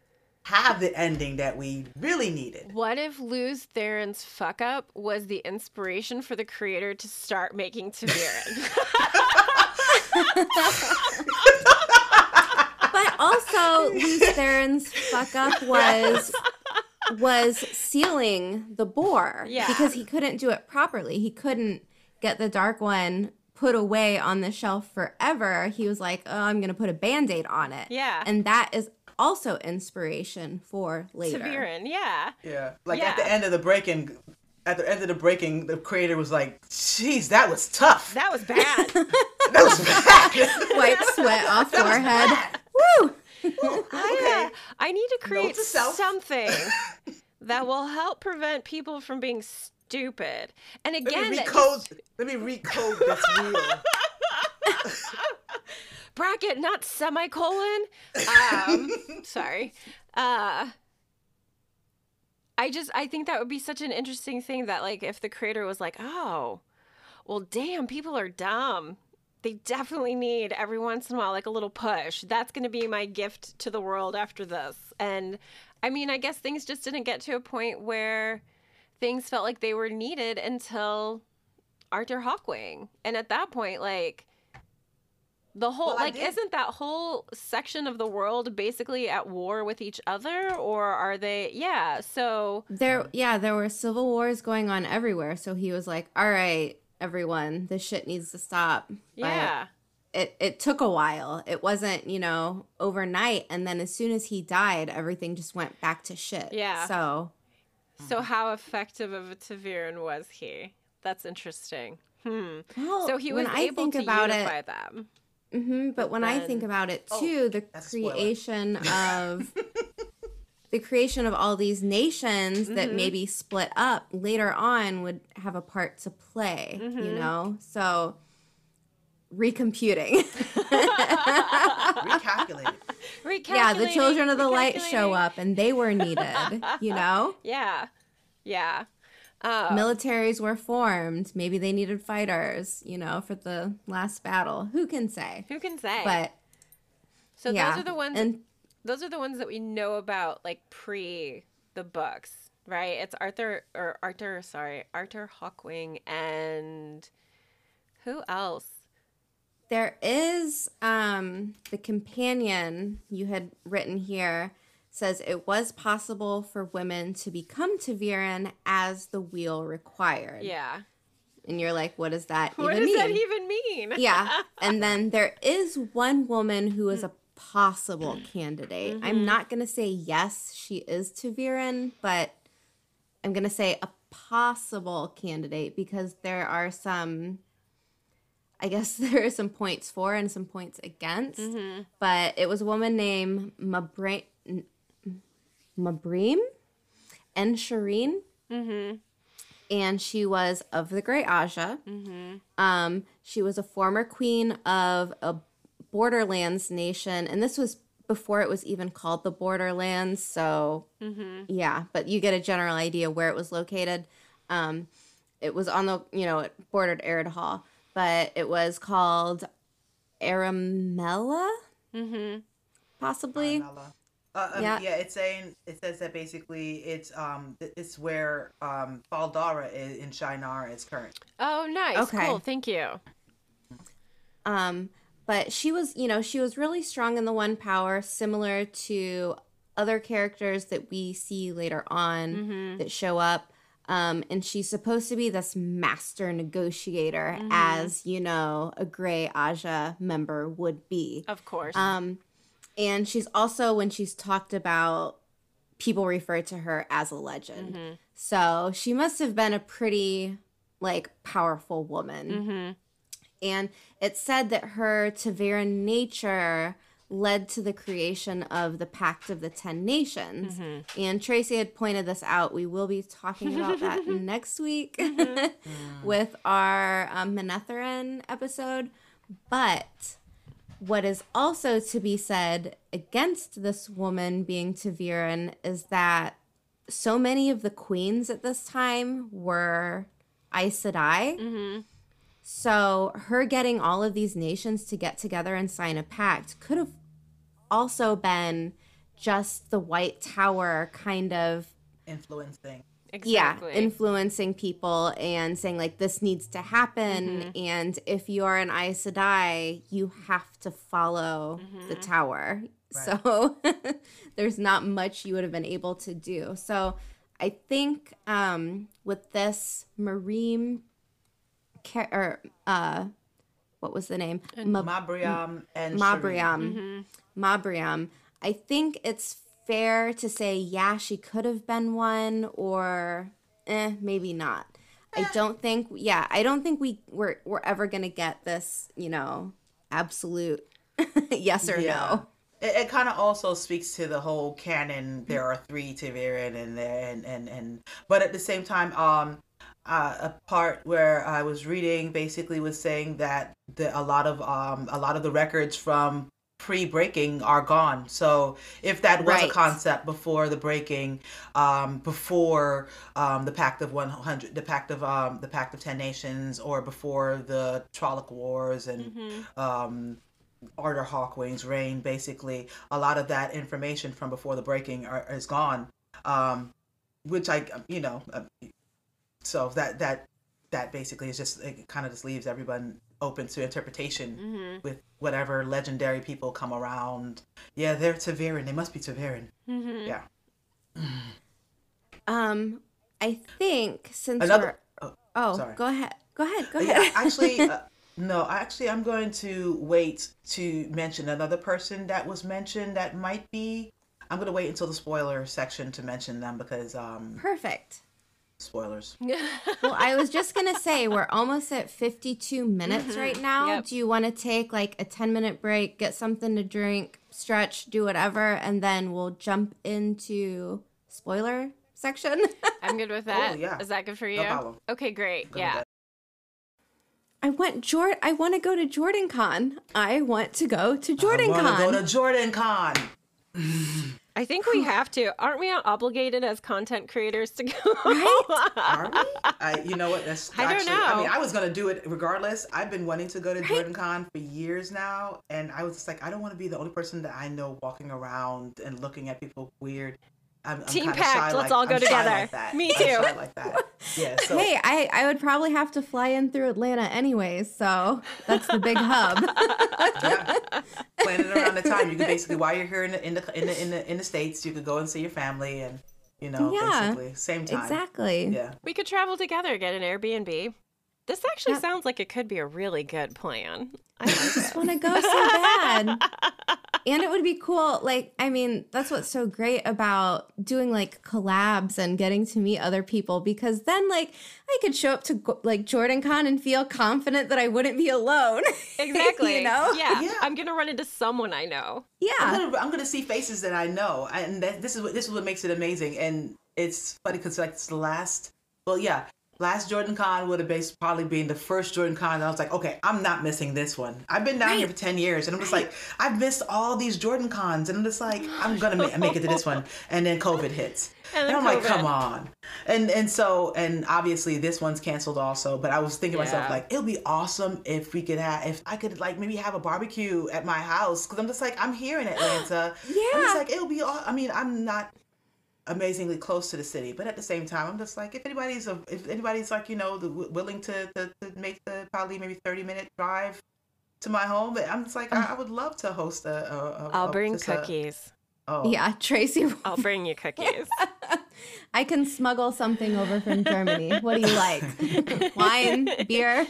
have the ending that we really needed. What if Lews Therin's fuck up was the inspiration for the creator to start making ta'veren? but also Lews Therin's fuck up was was sealing the Bore Yeah. because he couldn't do it properly. He couldn't get the dark one put away on the shelf forever. He was like, "Oh, I'm going to put a band-aid on it." yeah. And that is also inspiration for later. ta'veren, yeah. Yeah. Like at the end of the breaking, at the end of the breaking, the creator was like, "Jeez, that was tough. That was bad. That was bad." Wipe sweat off That was forehead. bad. Woo! I, uh, I need to create to something that will help prevent people from being stupid. And Let again, me that recode. Let me recode this wheel. bracket, not semicolon. Um, sorry. Uh, I just I think that would be such an interesting thing that like if the creator was like, oh, well, damn, people are dumb. They definitely need every once in a while like a little push. That's going to be my gift to the world after this. And I mean, I guess things just didn't get to a point where things felt like they were needed until Arthur Hawkwing. And at that point, like the whole Well, like isn't that whole section of the world basically at war with each other or are they yeah so There, yeah, there were civil wars going on everywhere. So he was like, "All right, everyone, this shit needs to stop." But yeah it it took a while. It wasn't, you know, overnight. And then as soon as he died, everything just went back to shit. Yeah. So so how effective of a ta'veren was he that's interesting hmm well, so he was when I able think to about unify it, them hmm but when I think about it Oh, too, the that's a spoiler. creation of the creation of all these nations that Mm-hmm. maybe split up later on would have a part to play. Mm-hmm. You know, so recomputing. Recalculated. yeah, the children of the light show up, and they were needed. You know. yeah yeah uh, militaries were formed. Maybe they needed fighters, you know, for the last battle. Who can say? who can say But so yeah, those are the ones and those are the ones that we know about like pre the books right it's arthur or arthur sorry arthur hawkwing and who else there is um the companion you had written here says it was possible for women to become ta'veren as the wheel required. yeah And you're like, what does that what even does mean? that even mean yeah. And then there is one woman who is a possible candidate. Mm-hmm. I'm not going to say yes, she is ta'veren, but I'm going to say a possible candidate because there are some, I guess there are some points for and some points against. Mm-hmm. But it was a woman named Mabra- Mabriam and Shereed. mm-hmm And she was of the Grey Ajah. mm-hmm Um, she was a former queen of a Borderlands nation, and this was before it was even called the Borderlands. So, mm-hmm yeah, but you get a general idea where it was located. Um, it was on the, you know, it bordered Aridhol, but it was called Aramaelle, mm-hmm possibly. Arnella. Uh, um, Yeah. yeah. it's saying it says that basically it's um it's where um Baldara is, in Shienar is current. oh nice Okay. cool thank you Um, but she was, you know, she was really strong in the one power, similar to other characters that we see later on Mm-hmm. that show up. Um, and she's supposed to be this master negotiator, as you know, a Grey Ajah member would be. of course Um, and she's also, when she's talked about, people refer to her as a legend. Mm-hmm. So she must have been a pretty, like, powerful woman. Mm-hmm And it said that her ta'veren nature led to the creation of the Pact of the Ten Nations. Mm-hmm. And Tracy had pointed this out. We will be talking about that next week Mm-hmm. with our um, Manetheren episode. But what is also to be said against this woman being ta'veren is that so many of the queens at this time were Aes Sedai. mm-hmm So her getting all of these nations to get together and sign a pact could have also been just the White Tower kind of Influencing. exactly. yeah influencing people and saying like this needs to happen. And if you're an Aes Sedai you have to follow the tower. So there's not much you would have been able to do. So I think um, with this Mareem Ca- or uh, what was the name Ma- Mabriam and Mabriam. Mm-hmm. Mabriam. I think it's fair to say, yeah, she could have been one, or eh, maybe not. I don't think, yeah, I don't think we we're we're ever gonna get this, you know, absolute yes or no. It, it kind of also speaks to the whole canon. There are three ta'veren and and and and, but at the same time, um, uh, a part where I was reading basically was saying that the, a lot of um a lot of the records from pre-breaking are gone. So if that was Right. a concept before the breaking, um, before um, the Pact of 100, the Pact of um, the Pact of Ten Nations, or before the Trolloc Wars and um, Arthur Hawkwing's reign, basically a lot of that information from before the breaking are, is gone. Um, which I, you know, uh, so that that that basically is just it kind of just leaves everyone open to interpretation Mm-hmm. with whatever legendary people come around. Yeah, they're ta'veren. They must be ta'veren. Mm-hmm. Yeah. Um, I think since Another. Oh, oh, sorry. go ahead, go ahead, go yeah, ahead. actually, uh, no. Actually, I'm going to wait to mention another person that was mentioned that might be. I'm going to wait until the spoiler section to mention them because um Perfect. Spoilers. Well, I was just gonna say we're almost at 52 minutes right mm-hmm. now. Yep. Do you want to take like a 10 minute break, get something to drink, stretch, do whatever, and then we'll jump into spoiler section? I'm good with that. Is yeah. Is that good for you? No problem. Okay, great. Good yeah. I want Jord. I want to go to Jordan Con. I want to go to I Jordan want to go to Jordan Con. I think we have to. Aren't we obligated as content creators to go? Are we? I, you know what? That's I don't actually. I mean. I was gonna do it regardless. I've been wanting to go to Jordan Con for years now, and I was just like, I don't want to be the only person that I know walking around and looking at people weird. I'm, I'm Team kinda packed, shy let's like- all go I'm together. like. Me too. shy like that. Yeah. So Hey, I, I would probably have to fly in through Atlanta anyways, so that's the big hub. yeah, plan it around the time. You can basically while you're here in the in the in the in the, in the states, you could go and see your family, and you know, Yeah, basically same time. exactly. Yeah. we could travel together, get an Airbnb. This actually Yep. sounds like it could be a really good plan. I I like just want to go so bad. and it would be cool. Like, I mean, that's what's so great about doing like collabs and getting to meet other people because then, like, I could show up to like Jordan Con and feel confident that I wouldn't be alone. Exactly. you know? Yeah. Yeah. I'm gonna run into someone I know. I'm Yeah. gonna, I'm gonna see faces that I know, and that, this is what this is what makes it amazing. And it's funny because like it's the last, well, yeah, last Jordan Con would have based probably being the first Jordan Con. And I was like, okay, I'm not missing this one. I've been down here for ten years, and I'm just like, I've missed all these Jordan Cons, and I'm just like, I'm gonna make, make it to this one, and then COVID hits. And And, I'm like, come on. And and so and obviously this one's canceled also. But I was thinking to myself like, it'll be awesome if we could have if I could like maybe have a barbecue at my house because I'm just like I'm here in Atlanta. I'm Yeah. just like it'll be. aw- I mean, I'm not amazingly close to the city, but at the same time, I'm just like if anybody's a, if anybody's like you know the, willing to, to to make the probably maybe 30 minute drive to my home, I'm just like I, um, I would love to host a. a, a I'll a- bring just a- cookies. oh. Yeah, Tracy, I'll bring you cookies. I can smuggle something over from Germany. What do you like? Wine, beer,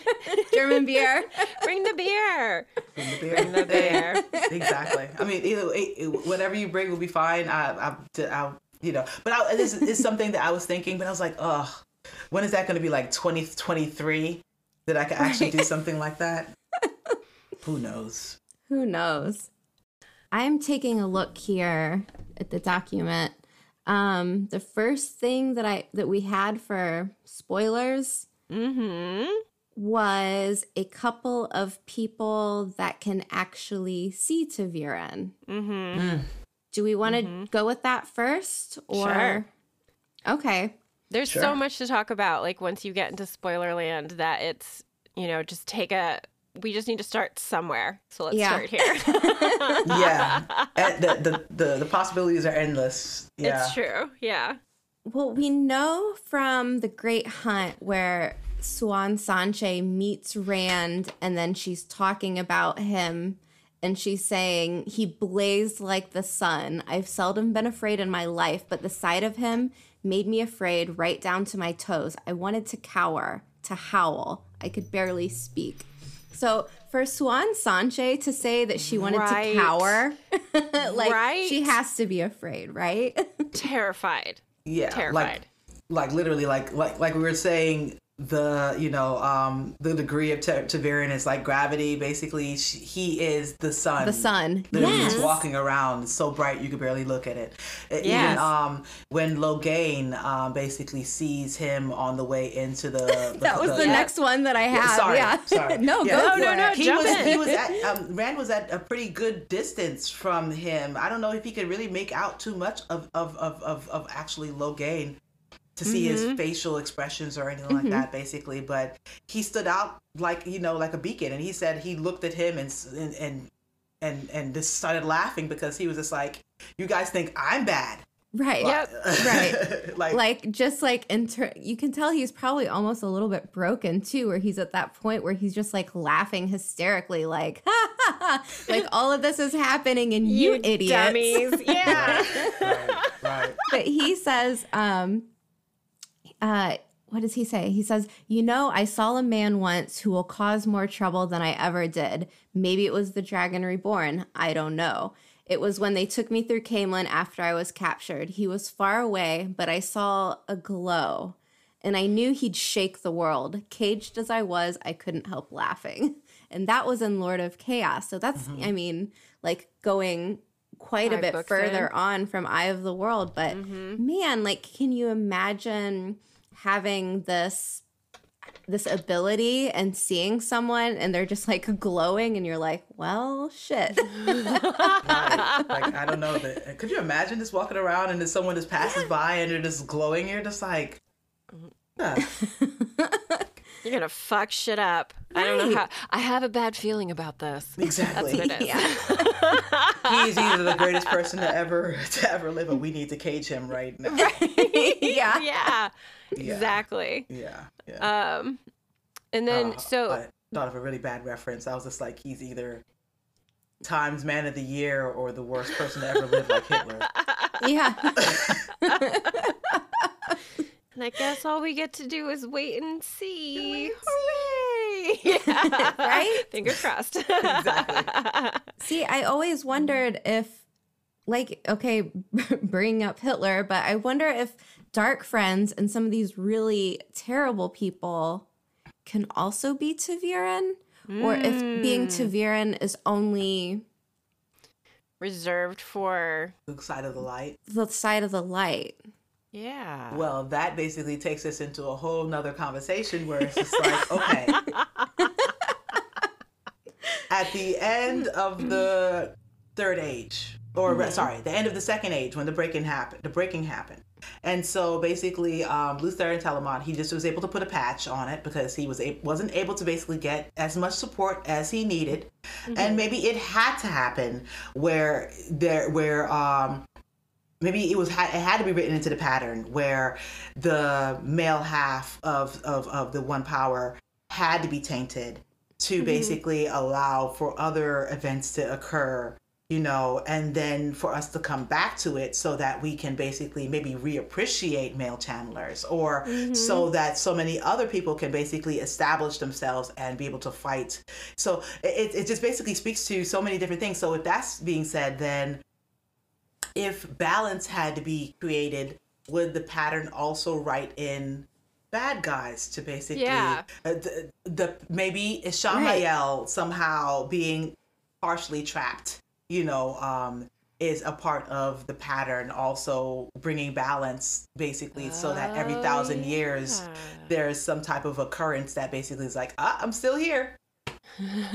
German beer. bring the beer. Bring the beer. Bring the beer. exactly. I mean, either it, it- whatever you bring will be fine. I, I, I you know, but I, this is something that I was thinking, but I was like, ugh, when is that going to be like 2023 that I could actually do something like that? Who knows? Who knows? I'm taking a look here at the document. Um, the first thing that I that we had for spoilers Mm-hmm. was a couple of people that can actually see ta'veren. Mm-hmm. Do we want to mm-hmm. go with that first, or Sure. okay? There's Sure. so much to talk about. Like once you get into spoiler land, that it's you know just take a. We just need to start somewhere. So let's Yeah. start here. Yeah, uh, the, the the the possibilities are endless. Yeah, It's true. Yeah. Well, we know from the Great Hunt where Siuan Sanche meets Rand and then she's talking about him and she's saying he blazed like the sun. I've seldom been afraid in my life, but the sight of him made me afraid right down to my toes. I wanted to cower, to howl. I could barely speak. So for Siuan Sanche to say that she wanted Right. to cower, like Right. she has to be afraid, right? Terrified. yeah, Terrified. like like literally like like like we were saying the you know um the degree of T- Ta'Veren is like gravity basically she, he is the sun The sun. literally Yes. just walking around so bright you could barely look at it Even um when Logain um basically sees him on the way into the, That was the next one that I have. sorry, yeah. sorry. no, Yeah. go No, for no, it. no, he jump was in. he was at um, Rand was at a pretty good distance from him. I don't know if he could really make out too much of of of of, of actually Logain to see his facial expressions or anything like that basically but he stood out like you know like a beacon and he said he looked at him and and and and, and just started laughing because he was just like you guys think i'm bad Right. Yep. Right. like, like just like inter- you can tell he's probably almost a little bit broken too where he's at that point where he's just like laughing hysterically like ha, ha, ha. like all of this is happening and you, idiots dummies. Yeah. right, right. but he says um uh what does he say? He says, You know, I saw a man once who will cause more trouble than I ever did. Maybe it was the Dragon Reborn. I don't know. It was when they took me through Caemlyn after I was captured. He was far away, but I saw a glow, and I knew he'd shake the world. Caged as I was, I couldn't help laughing. And that was in Lord of Chaos. So that's, I mean, like going quite a bit further in. on from Eye of the World. But man, like, can you imagine having this this ability and seeing someone and they're just like glowing and you're like, well, shit. Right. like I don't know. That, could you imagine just walking around and then someone just passes by and they're just glowing? You're just like, yeah. You're gonna fuck shit up. I don't know how. I have a bad feeling about this. exactly. That's what it is. yeah. He's either the greatest person to ever to ever live, or we need to cage him right now. yeah. yeah. Exactly. Yeah, yeah. Um, and then Uh, so I thought of a really bad reference. I was just like, he's either Times Man of the Year or the worst person to ever live, like Hitler. Yeah. And I guess all we get to do is wait and see. Hooray! Yeah. Right? Fingers crossed. Exactly. See, I always wondered if, like, okay, bringing up Hitler, but I wonder if dark friends and some of these really terrible people can also be ta'veren, or if being hmm. ta'veren is only Reserved for. the side of the light. the side of the light. Yeah. Well, that basically takes us into a whole nother conversation where it's just like, okay. At the end of the third age, or Mm-hmm. sorry, the end of the second age when the breaking happened, the breaking happened. And so basically, um, Lews Therin Telamon, he just was able to put a patch on it because he was a- wasn't able to basically get as much support as he needed, and maybe it had to happen where there where um, maybe it was it had to be written into the pattern where the male half of of, of the one power had to be tainted to mm-hmm. basically allow for other events to occur you know and then for us to come back to it so that we can basically maybe reappreciate male channelers or mm-hmm. so that so many other people can basically establish themselves and be able to fight. So it, it just basically speaks to so many different things. So if that's being said then if balance had to be created, would the pattern also write in bad guys to basically Yeah. uh, the, the maybe Right. Somehow being partially trapped, you know, um, is a part of the pattern also bringing balance basically so that every Oh, thousand years there's some type of occurrence that basically is like ah, i'm still here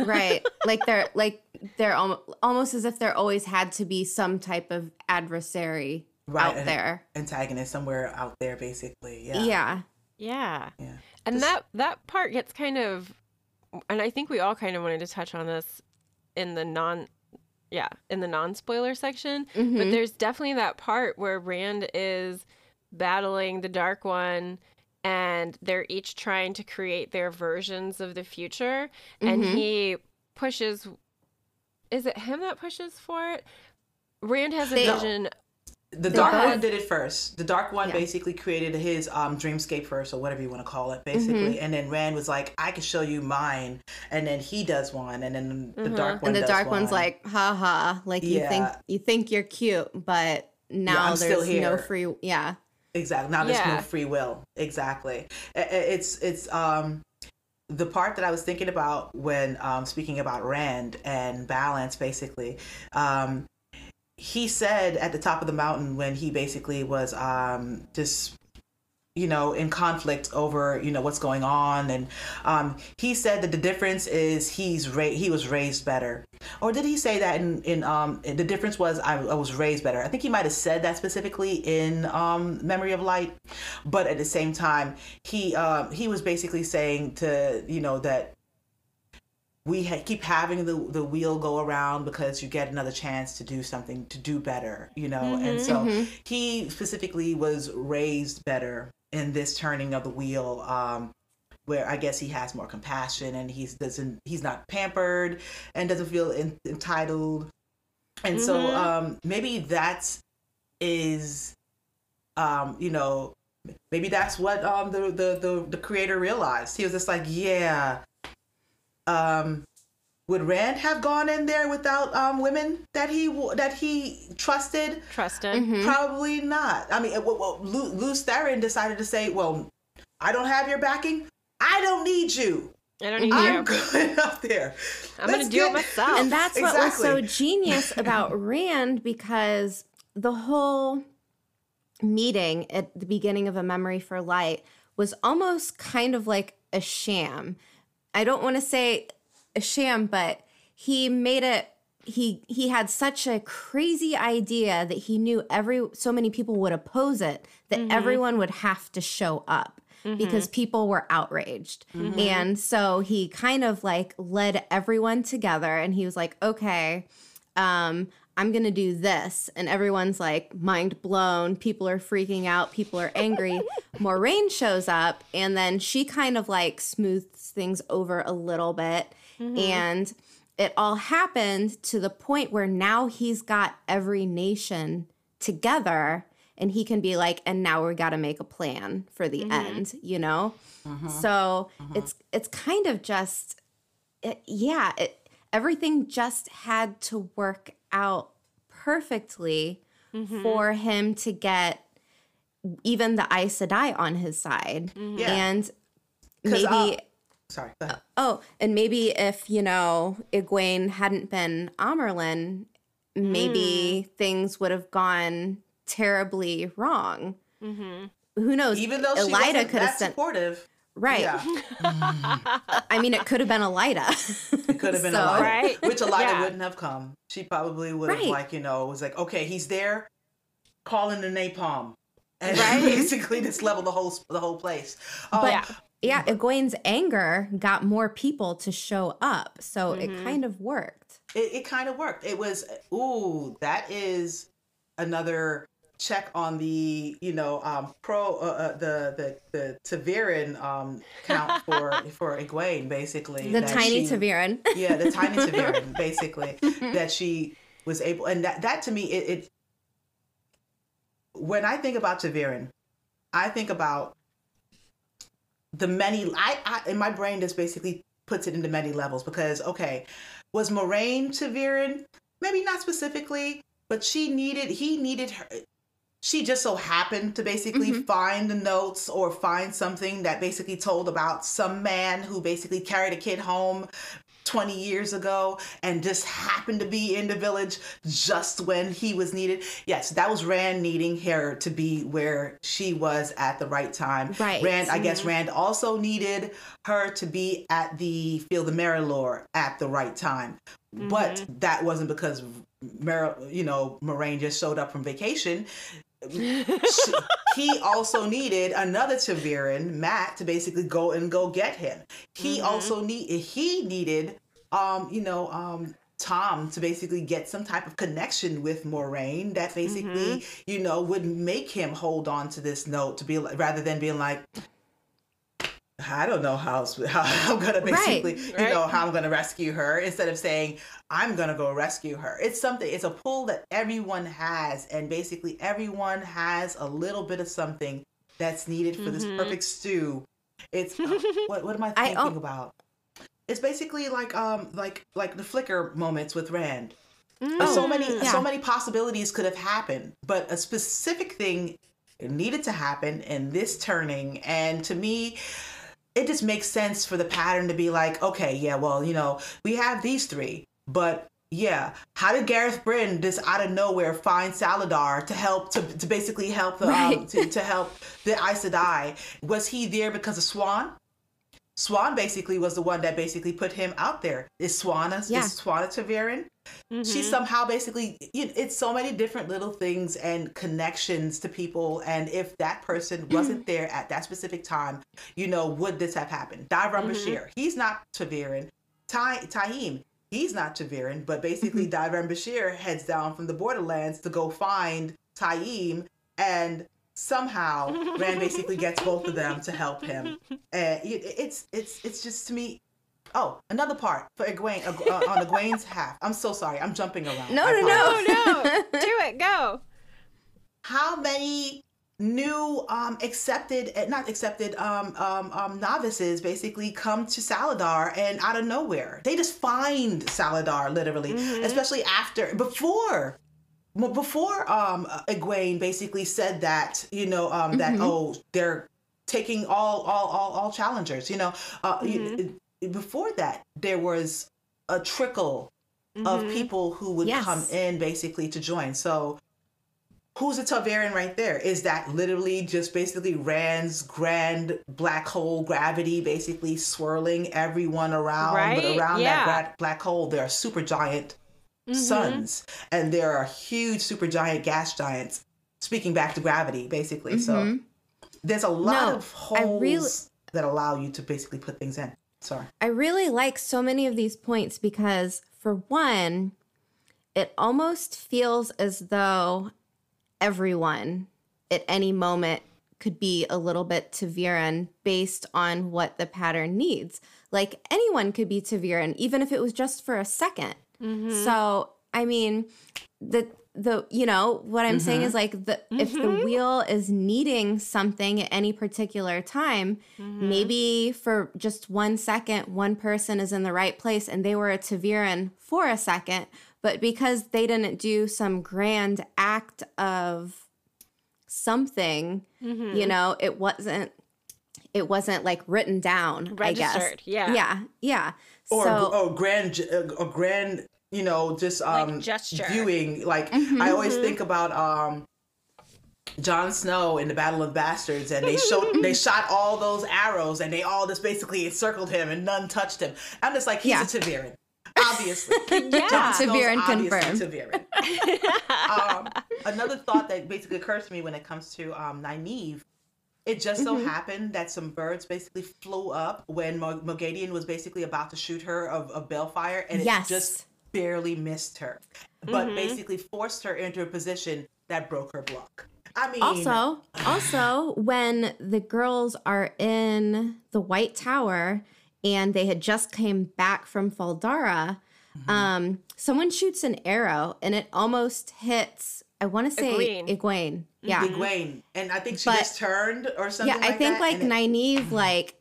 right. Like they're like they're almost, almost as if there always had to be some type of adversary Right, out there. antagonist somewhere out there basically. Yeah. Yeah. Yeah. yeah. And Just- that that part gets kind of and I think we all kind of wanted to touch on this in the non yeah, in the non-spoiler section, but Mhm. there's definitely that part where Rand is battling the dark one and they're each trying to create their versions of the future and Mhm. he pushes is it him that pushes for it? Rand has a They- vision The They dark both- one did it first. The dark one Yeah. basically created his um dreamscape first, or whatever you want to call it, basically. Mm-hmm. And then Rand was like, "I can show you mine," and then he does one, and then the dark one and the does dark one's one. like haha like you think you think you're cute but now I'm still there's no free yeah Exactly. Now there's Yeah. no free will. Exactly. It's it's um the part that I was thinking about when um speaking about Rand and balance basically. Um he said at the top of the mountain when he basically was um just you know in conflict over you know what's going on. And um he said that the difference is he's ra- he was raised better. Or did he say that in in um the difference was I, I was raised better? I think he might have said that specifically in um memory of light. But at the same time he um he was basically saying to you know that we ha- keep having the the wheel go around because you get another chance to do something to do better you know? And so he specifically was raised better in this turning of the wheel um where I guess he has more compassion and he's doesn't he's not pampered and doesn't feel en- entitled. And so um maybe that's is um you know maybe that's what um the the the, the creator realized. He was just like yeah um would Rand have gone in there without um women that he that he trusted Trusted. Probably not. I mean, well, well, Lu, Lews Therin decided to say, "Well, I don't have your backing. I don't need you. I don't need I'm you. good up there. I'm gonna Let's do it myself. And that's what was so genius about Rand because the whole meeting at the beginning of A Memory for Light was almost kind of like a sham. I don't want to say a sham, but he made it he he had such a crazy idea that he knew every so many people would oppose it that mm-hmm. everyone would have to show up mm-hmm. because people were outraged. Mm-hmm. And so he kind of like led everyone together and he was like, "Okay, um I'm going to do this." And everyone's like mind blown, people are freaking out, people are angry. Moiraine shows up and then she kind of like smooths things over a little bit Mm-hmm. and it all happened to the point where now he's got every nation together and he can be like and now we got to make a plan for the mm-hmm. end you know? Mm-hmm. So it's it's kind of just it, yeah it, everything just had to work out perfectly for him to get even the Aes Sedai on his side. Yeah. and 'Cause, maybe uh, Sorry. Go uh, ahead. Oh, and maybe if, you know, Egwene hadn't been Amyrlin, maybe hmm. things would have gone terribly wrong. Mm-hmm. Who knows? Even though she Elaida could have that sent. supportive, Right. yeah, I mean, it could have been Elaida. it could have been So- a Right. which Elaida Yeah. wouldn't have come. She probably would have Right. like you know was like, okay, he's there, calling the napalm, and Right. basically just level the whole the whole place. Um, But Yeah. Egwene's anger got more people to show up. So Mm-hmm. it kind of worked. it, it kind of worked. It was ooh, that is another check on the you know um pro uh, uh, the the the ta'veren um count for for Egwene basically The tiny she- ta'veren. yeah the tiny ta'veren basically that she was able and that that to me it, it when I think about ta'veren I think about the many I, I in my brain just basically puts it into many levels because okay was Moiraine ta'veren maybe not specifically but she needed he needed her she just so happened to basically mm-hmm. find the notes or find something that basically told about some man who basically carried a kid home 20 years ago and just happened to be in the village just when he was needed. Yes, that was Rand needing her to be where she was at the right time. Right. Rand, I guess mm-hmm. Rand also needed her to be at the Field of Merrilor at the right time. But mm-hmm. that wasn't because Mar- you know, Moiraine just showed up from vacation. She- he also needed another ta'veren, Mat, to basically go and go get him. He also need he needed, um, you know, um, Thom to basically get some type of connection with Moiraine that basically, you know, would make him hold on to this note to be rather than being like. I don't know how, how I'm gonna basically, you right. know, how I'm gonna rescue her instead of saying I'm gonna go rescue her. It's something. It's a pull that everyone has, and basically everyone has a little bit of something that's needed for this perfect stew. It's uh, what? What am I I- thinking oh. about? It's basically like um like like the flicker moments with Rand. Mm. So many yeah. so many possibilities could have happened, but a specific thing needed to happen in this turning. And to me, it just makes sense for the pattern to be like, okay, yeah, well, you know, we have these three, but yeah, how did Gareth Bryne just out of nowhere find Salidar to help to, to basically help the um, Right. um, to, to help the Aes Sedai? Was he there because of Siuan? Siuan basically was the one that basically put him out there. Is Siuan a, Yeah. is Siuan a ta'veren? She mm-hmm. somehow basically it's so many different little things and connections to people. And if that person wasn't there at that specific time, you know, would this have happened? Davram mm-hmm. Bashere, he's not ta'veren. Ty Taim, he's not ta'veren, but basically mm-hmm. Davram Bashere heads down from the borderlands to go find Taim and somehow Rand basically gets both of them to help him. And it, it's it's it's just to me. Oh, another part for Egwene uh, uh, on Egwene's half. I'm so sorry. I'm jumping around. No, no, no. No, do it, go. How many new um accepted eh, not accepted um um um novices basically come to Salidar and out of nowhere they just find Salidar literally especially after before well, before um Egwene basically said that you know um that oh they're taking all all all, all challengers you know uh you- before that there was a trickle of people who would Yes. come in basically to join so who's a ta'veren right there? Is that literally just basically Rand's grand black hole gravity basically swirling everyone around? Right, But around yeah. that gra- black hole, there are super giant suns, and there are huge super giant gas giants. Speaking back to gravity, basically. So there's a lot Mm-hmm. No, of holes really- that allow you to basically put things in. Sorry. I really like so many of these points because, for one, it almost feels as though everyone at any moment could be a little bit ta'veren based on what the pattern needs. Like anyone could be ta'veren, even if it was just for a 2nd So, I mean, the the you know what I'm saying mm-hmm. is like the if the mm-hmm. wheel is needing something at any particular time, maybe for just one second, one person is in the right place and they were a ta'veren for a second, but because they didn't do some grand act of something, you know, it wasn't it wasn't like written down. I guess. Yeah. yeah, yeah. Or so or grand a grand you know just um gesture. viewing like Mm-hmm, i always think about um Jon Snow in the Battle of Bastards, and they showed they shot all those arrows, and they all just basically encircled him, and none touched him. I'm just like, he's Yeah. a ta'veren, obviously. Yeah. Jon Snow's confirmed. Um, another thought that basically occurs to me when it comes to um, Nynaeve, it just so Mm-hmm. happened that some birds basically flew up when Mo- Moghedien was basically about to shoot her of, of balefire, and Yes. it just barely missed her, but basically forced her into a position that broke her block. I mean, Also, also when the girls are in the White Tower and they had just came back from Fal Dara, Mm-hmm. um, someone shoots an arrow and it almost hits. I want to say Egwene. Egwene. Yeah, Egwene, and I think she But- just turned or something. yeah. I like think that, like and it- like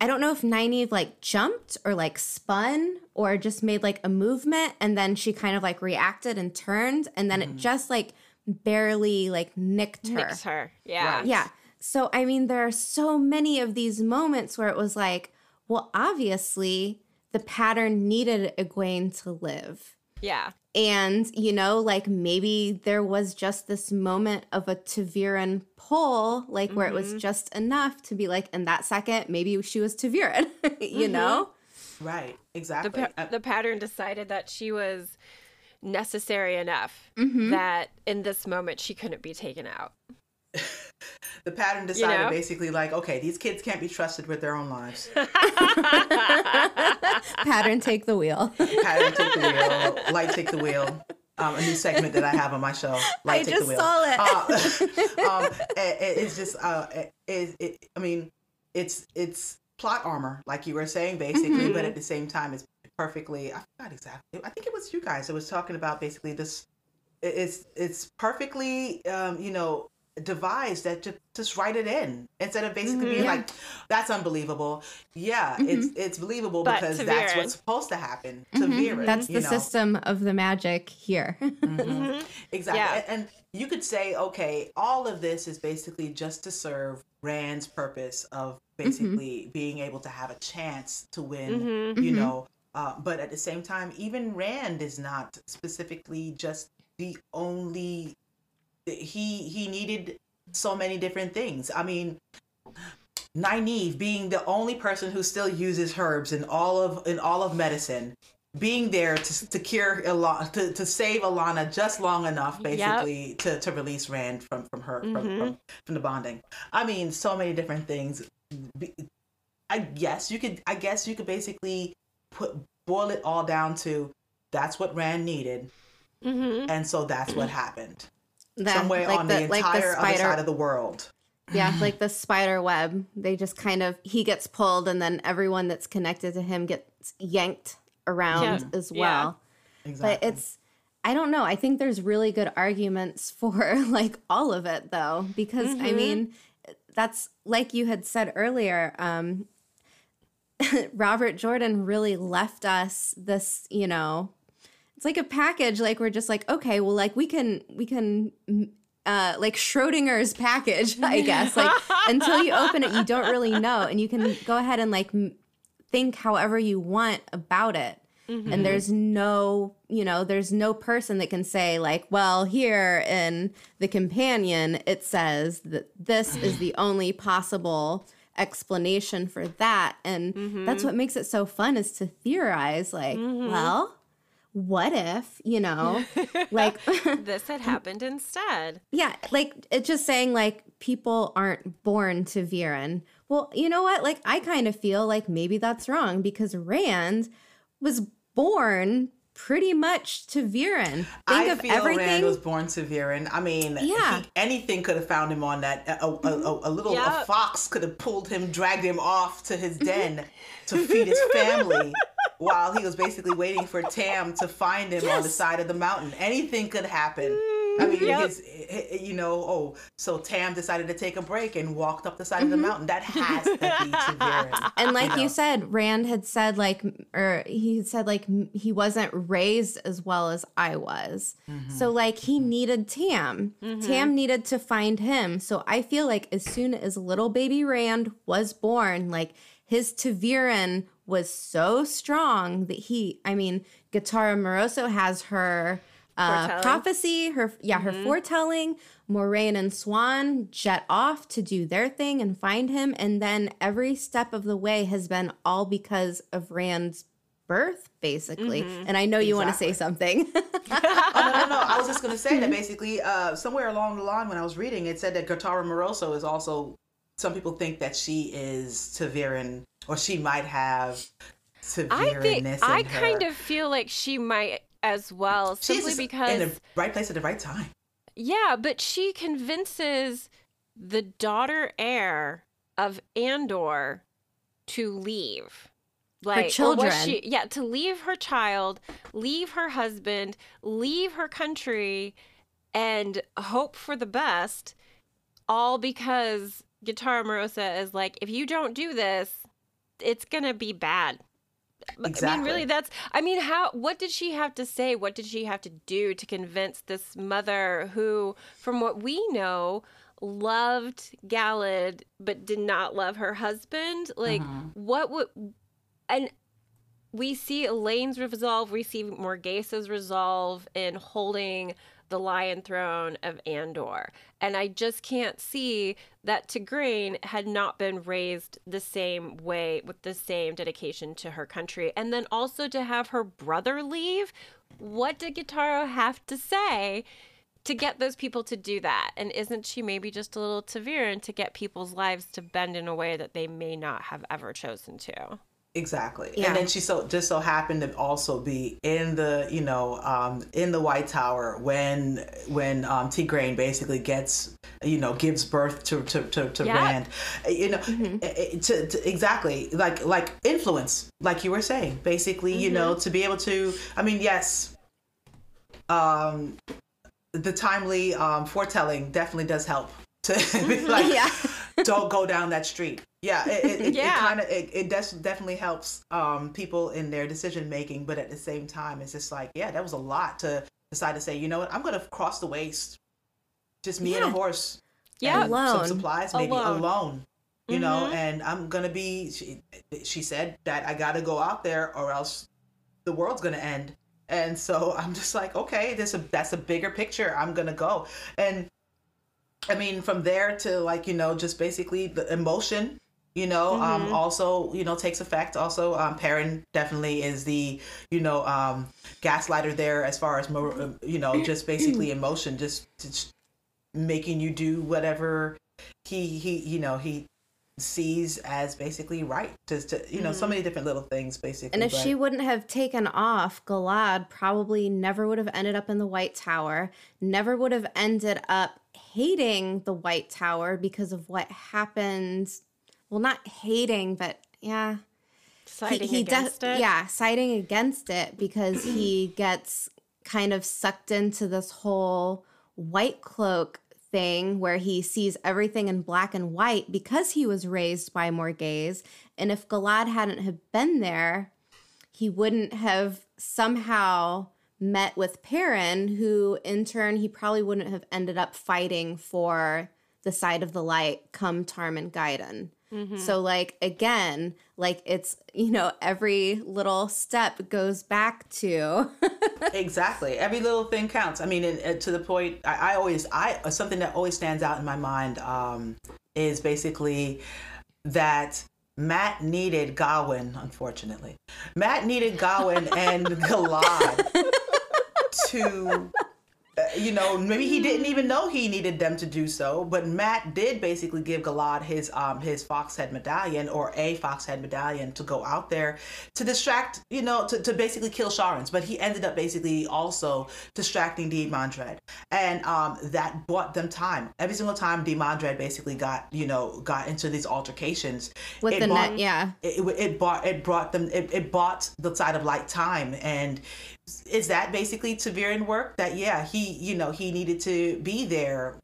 I don't know if Nynaeve like jumped or like spun or just made like a movement and then she kind of like reacted and turned and then Mm-hmm. it just like barely like nicked her. Nicked her. Yeah. Right. Yeah. So, I mean, there are so many of these moments where it was like, well, obviously the pattern needed Egwene to live. Yeah. And, you know, like maybe there was just this moment of a ta'veren pull, like where it was just enough to be like, in that second, maybe she was ta'veren, you know? right, The, exactly. pa- Uh, the pattern decided that she was necessary enough Mm-hmm. that in this moment she couldn't be taken out. The pattern decided know? basically like, okay, these kids can't be trusted with their own lives. Pattern take the wheel. Pattern take the wheel, light take the wheel. Um, a new segment that I have on my show. Light I take just the wheel. saw it. Uh, um, it- it- it's just, uh, it, it, it, I mean, it's it's plot armor, like you were saying, basically, Mm-hmm. but at the same time, it's perfectly. I forgot exactly. I think it was you guys that was talking about basically this. it- It's it's perfectly, um, you know, devised that just just write it in instead of basically being Mm-hmm. Yeah. like, "That's unbelievable." Yeah, it's it's believable But because that's Viren. what's supposed to happen to Mm-hmm. That's you the know? system of the magic here. Exactly. Yeah. And, and you could say, okay, all of this is basically just to serve Rand's purpose of basically being able to have a chance to win, you know. Uh, but at the same time, even Rand is not specifically just the only. He he needed so many different things. I mean, Nynaeve being the only person who still uses herbs in all of in all of medicine, being there to, to cure Alanna, to, to save Alanna just long enough, basically, to, to release Rand from from her from, Mhm. from from the bonding. I mean, so many different things. Be- I guess you could. I guess you could basically put boil it all down to that's what Rand needed, Mm-hmm. and so that's what happened. That- Somewhere like on the, like entire other spider- side of the world. Yeah, like the spider web. They just kind of he gets pulled and then everyone that's connected to him gets yanked around Yeah. as Yeah. well. Exactly. But it's I don't know. I think there's really good arguments for like all of it though because I Mhm. mean that's like you had said earlier um Robert Jordan really left us this, you know, it's like a package like we're just like okay, well like we can we can mm, uh like Schrodinger's package, I guess. Like until you open it, you don't really know and you can go ahead and like m- think however you want about it Mm-hmm. and there's no you know there's no person that can say like well here in the companion it says that this is the only possible explanation for that and Mm-hmm. that's what makes it so fun is to theorize like well what if you know like this had happened instead. yeah, like it's just saying like people aren't born ta'veren. Well, you know what? Like I kind of feel like maybe that's wrong because Rand was born pretty much ta'veren. Think I of feel everything. Rand was born ta'veren. I mean, Yeah. he- anything could have found him on that. A, a, a, mm-hmm. a little a fox could have pulled him, dragged him off to his mm-hmm. den to feed his family, while he was basically waiting for Tam to find him on the side of the mountain. Anything could happen. Mm, I mean, Yep. his, you know, oh, so Tam decided to take a break and walked up the side of the mm-hmm. mountain. That has to be to Viren. and like know. you said, Rand had said like, or er, he said like he wasn't raised as well as I was. Mm-hmm. So like he needed Tam. Mm-hmm. Tam needed to find him. So I feel like as soon as little baby Rand was born, like his ta'veren was so strong that he, I mean, Gitara Moroso has her. Uh, prophecy, her yeah, her foretelling. Moiraine and Siuan jet off to do their thing and find him, and then every step of the way has been all because of Rand's birth, basically. And I know you want to say something. oh no, no, no! I was just gonna say that basically, uh, somewhere along the line when I was reading, it said that Gitara Moroso is also. Some people think that she is ta'veren, or she might have I think Taviranness I in her. kind of feel like she might as well, She's simply just because in the right place at the right time. Yeah, but she convinces the daughter heir of Andor to leave. Like or was children. she- yeah, to leave her child, leave her husband, leave her country, and hope for the best, all because Gitara Moroso is like, if you don't do this, it's gonna be bad. Exactly. I mean, really, that's. I mean, how? What did she have to say? What did she have to do to convince this mother, who, from what we know, loved Galad but did not love her husband? Like, uh-huh. what would? And we see Elayne's resolve. We see Morgase's resolve in holding the Lion Throne of Andor, and I just can't see that Tigraine had not been raised the same way with the same dedication to her country, and then also to have her brother leave. What did Gitara have to say? To get those people to do that, and isn't she maybe just a little ta'veren to get people's lives to bend in a way that they may not have ever chosen to? Exactly. Yeah. And then she so just so happened to also be in the, you know, um, in the White Tower when when um Tigraine basically gets you know, gives birth to to to, to Yep. Rand. Uh, You know, uh, uh, to, to exactly like like influence, like you were saying. Basically, you know, to be able to I mean, yes, um the timely um foretelling definitely does help to be like yeah. Don't go down that street. Yeah, it, it, it, Yeah. kind of it, it des- definitely helps um, people in their decision making, but at the same time, it's just like, yeah, that was a lot to decide to say, you know what, I'm gonna cross the waste just me and a horse. Yeah. and Alone. Some supplies, maybe Alone. alone. You know, Mhm. and I'm gonna be. She, she said that I got to go out there, or else the world's gonna end. And so I'm just like, okay, this a, that's a bigger picture. I'm gonna go, and I mean, from there to like you know, just basically the emotion. You know, um, also you know takes effect. Also, um, Perrin definitely is the you know um, gaslighter there as far as mo- uh, you know just basically emotion, just, just making you do whatever he he you know he sees as basically right. Just to, you know so many different little things basically. And if but- she wouldn't have taken off, Galad probably never would have ended up in the White Tower, never would have ended up hating the White Tower because of what happened. Well, not hating, but yeah. Siding def- against it. Yeah, siding against it because he gets kind of sucked into this whole white cloak thing where he sees everything in black and white because he was raised by Morgase. And if Galad hadn't have been there, he wouldn't have somehow met with Perrin, who in turn he probably wouldn't have ended up fighting for the side of the light come Tarmon Gai'don. So like again, like it's you know every little step goes back to exactly. Every little thing counts. I mean and, and to the point I, I always i something that always stands out in my mind um is basically that mat needed gawyn unfortunately. Mat needed gawyn and galad to uh, you know, maybe he didn't even know he needed them to do so, but Mat did basically give Galad his um his foxhead medallion or a fox head medallion to go out there to distract, you know, to, to basically kill Sharans. But he ended up basically also distracting Demandred. And um that bought them time. Every single time Demandred basically got, you know, got into these altercations. with it the bought- net. Yeah, it, it- it bought it brought them it, it bought the side of light time and is that basically ta'veren work? That yeah he you know he needed to be there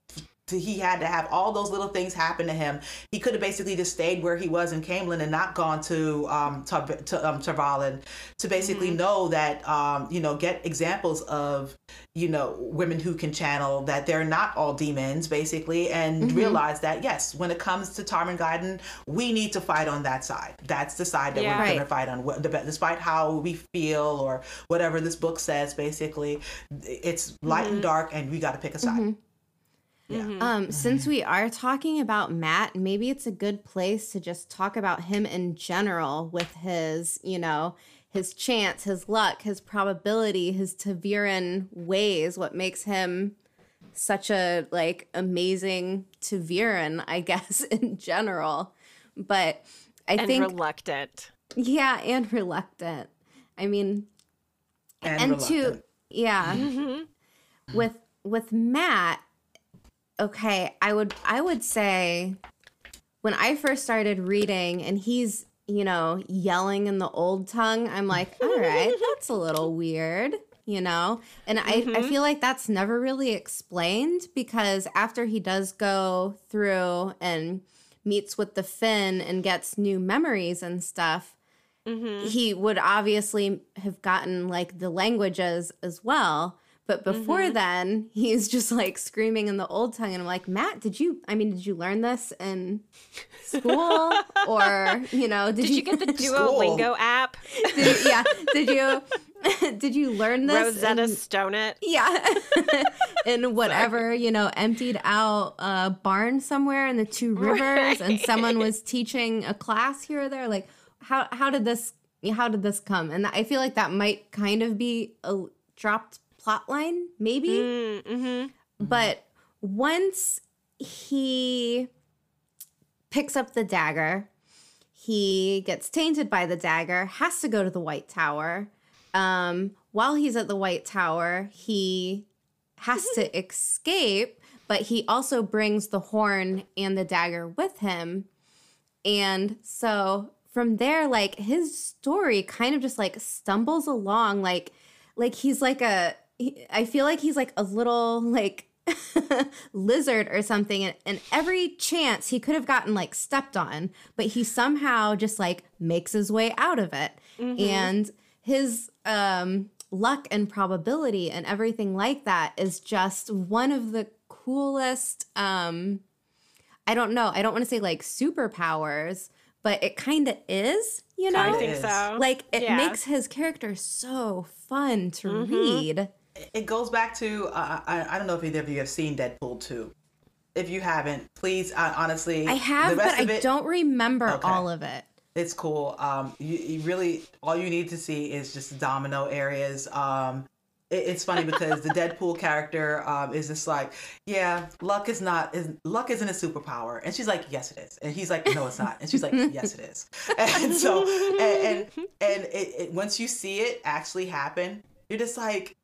to, he had to have all those little things happen to him. He could have basically just stayed where he was in Caemlyn and not gone to um to, to um Tar Valon to basically know that um you know get examples of you know women who can channel that they're not all demons basically and realize that yes when it comes to Tarmon Gai'don we need to fight on that side. That's the side that Yeah. we're going to fight on. Despite how we feel or whatever this book says basically it's light and dark and we got to pick a side yeah mm-hmm. Um, mm-hmm. since we are talking about Mat, maybe it's a good place to just talk about him in general with his, you know, his chance, his luck, his probability, his ta'veren ways, what makes him such a like amazing ta'veren, I guess, in general. But I And think reluctant. yeah, and reluctant. I mean, and, and to yeah mm-hmm. with with mat okay i would i would say when i first started reading and he's you know yelling in the old tongue i'm like all right that's a little weird you know? And I, I mm-hmm. feel like that's never really explained because after he does go through and meets with the finn and gets new memories and stuff mm-hmm. he would obviously have gotten like the languages as well. But before then, he's just like screaming in the old tongue. And I'm like, Mat, did you, I mean, did you learn this in school? or, you know, did, Did you get the School. Duolingo app? did, yeah, did you, did you learn this? Rosetta in- Stone it? yeah. in whatever, you know, emptied out uh, barn somewhere in the two rivers and someone was teaching a class here or there. Like, how, how did this, how did this come? And I feel like that might kind of be a dropped plot line, maybe. Mm-hmm. But once he picks up the dagger, he gets tainted by the dagger, has to go to the White Tower. Um, while he's at the White Tower, he has to escape, but he also brings the horn and the dagger with him. And so from there, like his story kind of just like stumbles along, like like he's like a he, I feel like he's like a little like lizard or something and, and every chance he could have gotten like stepped on but he somehow just like makes his way out of it and his um luck and probability and everything like that is just one of the coolest um I don't know, I don't want to say like superpowers, but it kind of is, you know? I think so. Like it Yeah. makes his character so fun to Mhm. read. It goes back to uh, I, I don't know if either of you have seen Deadpool 2. If you haven't, please, uh, honestly, I have, but I it, don't remember Okay. all of it. It's cool. Um, you, you really all you need to see is just domino areas. Um, it, it's funny because the Deadpool character um, is just like, yeah, luck is not is luck isn't a superpower, and she's like, yes, it is, and he's like, no, it's not, and she's like, yes, it is, and so and and, and it, it, once you see it actually happen, you're just like.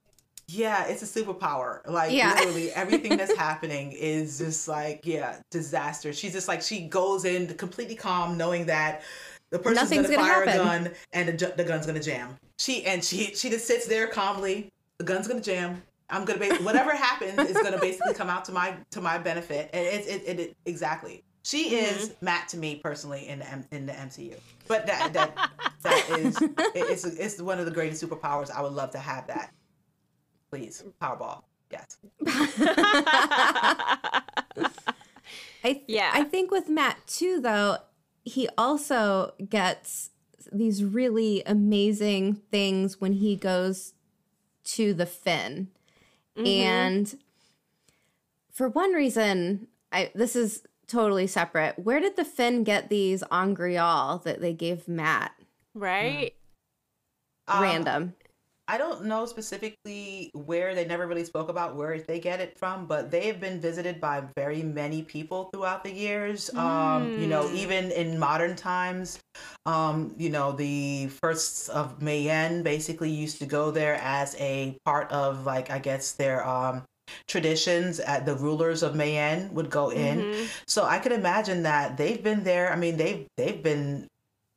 Yeah, it's a superpower. Like Yeah. literally everything that's happening is just like, yeah, disaster. She's just like she goes in completely calm, knowing that the person's Nothing's gonna, gonna fire happen. a gun and the, ju- the gun's gonna jam. She and she she just sits there calmly. The gun's gonna jam. I'm gonna ba- whatever happens is gonna basically come out to my to my benefit. And it's it, it, it exactly. She mm-hmm. is Mat to me personally in the M- in the MCU. But that that that is it- it's it's one of the greatest superpowers. I would love to have that. Please, Powerball. Yes. I th- Yeah. I think with Mat too though, he also gets these really amazing things when he goes to the Finn. Mm-hmm. And for one reason, I this is totally separate. Where did the Finn get these angreal that they gave Mat? right? Um, Random. I don't know specifically where they never really spoke about where they get it from, but they have been visited by very many people throughout the years. Um, you know, Mm. even in modern times, um, you know, the firsts of Mayene basically used to go there as a part of like I guess their um traditions at the rulers of Mayene would go in. Mhm. So I could imagine that they've been there. I mean, they've they've been.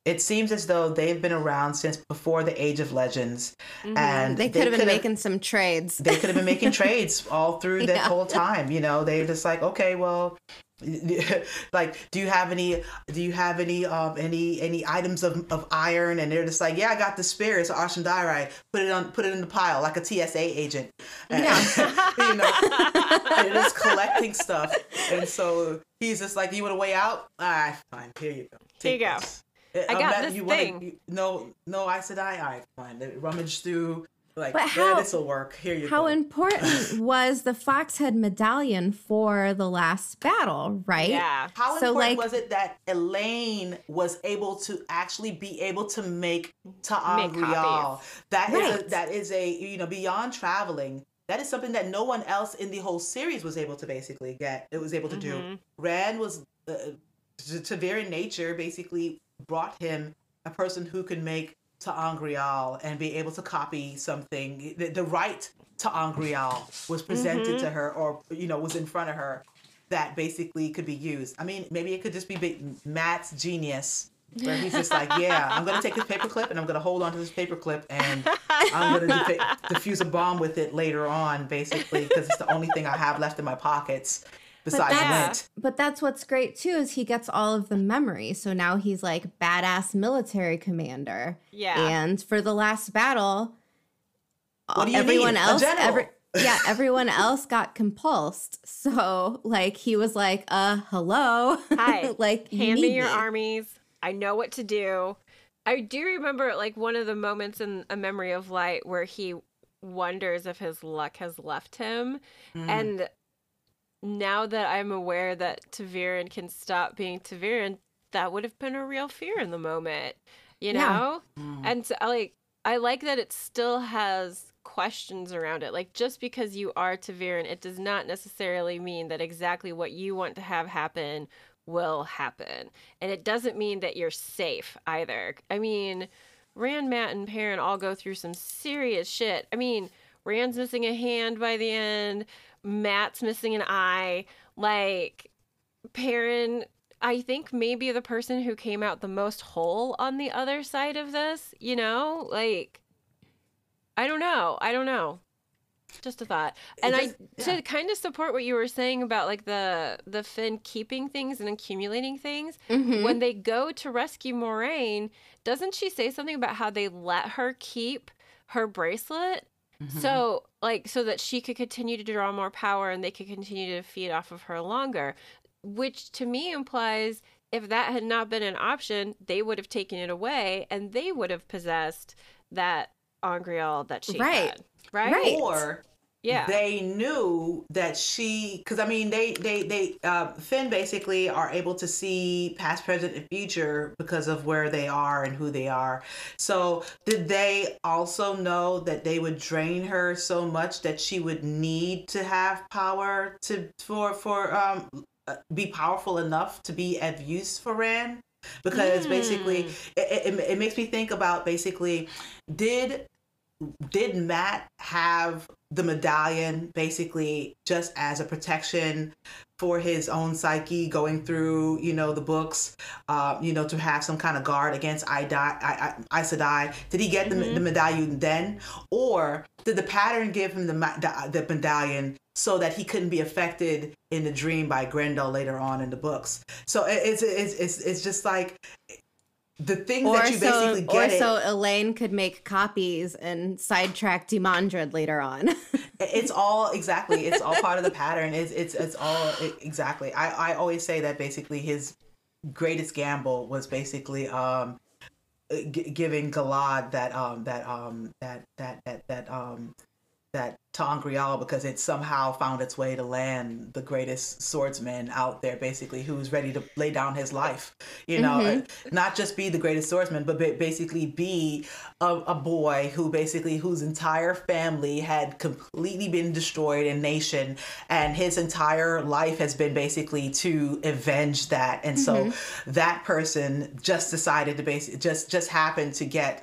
It seems as though they've been around since before the Age of Legends, Mhm. and They could have been could've- making some trades. They could have been making trades all through that Yeah. whole time. You know, they're just like, okay, well, like, do you have any? Do you have any? Um, any any items of, of iron? And they're just like, yeah, I got the spear. It's ashandarei. Put it on. Put it in the pile like a TSA agent. And- you know, and just collecting stuff. And so he's just like, "You want a way out? All right, fine. Here you go. Here you go. this." I got this you wanna- thing. you- no, no. I said, "I, right, fine." Rummage through. Like, But yeah, how- this will work. Here you How go. How important was the Foxhead medallion for the last battle, right? Yeah. How So, important like- was it that Elayne was able to actually be able to make ter'angreal? That is a, Right. that is a you know beyond traveling. That is something that no one else in the whole series was able to basically get. It was able to do. Mhm. Rand was uh, to, to very nature basically brought him a person who could make ter'angreal and be able to copy something. The, the right ter'angreal was presented to mm-hmm. her, or you know, was in front of her that basically could be used. I mean, maybe it could just be Mat's genius. Where he's just like, yeah, I'm gonna take this paperclip and I'm gonna hold onto this paperclip and I'm gonna defa- defuse a bomb with it later on, basically, because it's the only thing I have left in my pockets besides that's- lint. But that's what's great too is he gets all of the memory. So now he's like badass military commander. Yeah. And for the last battle, What do you everyone need? Else, every yeah, everyone else got compulsed. So like he was like, uh, hello, Hi. like you Hand me need your armies. I know what to do. I do remember like one of the moments in A Memory of Light where he wonders if his luck has left him. Mm. And now that I'm aware that ta'veren can stop being ta'veren, that would have been a real fear in the moment, you know? Mm. And so, I like I like that it still has questions around it. Like just because you are ta'veren, it does not necessarily mean that exactly what you want to have happen will happen. And it doesn't mean that you're safe either. I mean, Rand, Mat, and Perrin all go through some serious shit. I mean, Rand's missing a hand by the end. Mat's missing an eye. Like, Perrin, I think maybe the person who came out the most whole on the other side of this, you know? Like, I don't know. I don't know. Just a thought. And just- I yeah. to kind of support what you were saying about like the the Finn keeping things and accumulating things. Mhm. When they go to rescue Moiraine, doesn't she say something about how they let her keep her bracelet. Mm-hmm. So, like, so that she could continue to draw more power and they could continue to feed off of her longer, which to me implies if that had not been an option, they would have taken it away and they would have possessed that Angreal that she Right. had. Right? Right. Or Yeah. they knew that she because i mean they they they uh finn basically are able to see past present and future because of where they are and who they are. So did they also know that they would drain her so much that she would need to have power to for for um be powerful enough to be of use for rand because basically it, it, it makes me think about basically did did Mat have the medallion basically just as a protection for his own psyche going through, you know, the books, uh, you know, to have some kind of guard against I I, I, Aes Sedai? Did he get the, the medallion then? Or did the pattern give him the, the, the medallion so that he couldn't be affected in the dream by Graendal later on in the books? So it's, it's, it's, it's just like the things Or that you so, basically or get it. so Elayne could make copies and sidetrack Demandred later on. it's all exactly it's all part of the pattern it's it's it's all it, exactly i i always say that basically his greatest gamble was basically um g- giving galad that um that um that that that that um that to because it somehow found its way to land the greatest swordsman out there, basically, who's ready to lay down his life. You know, Mm-hmm. not just be the greatest swordsman, but basically be a, a boy who basically whose entire family had completely been destroyed in nation, and his entire life has been basically to avenge that. And Mm-hmm. so that person just decided to basically just just happened to get.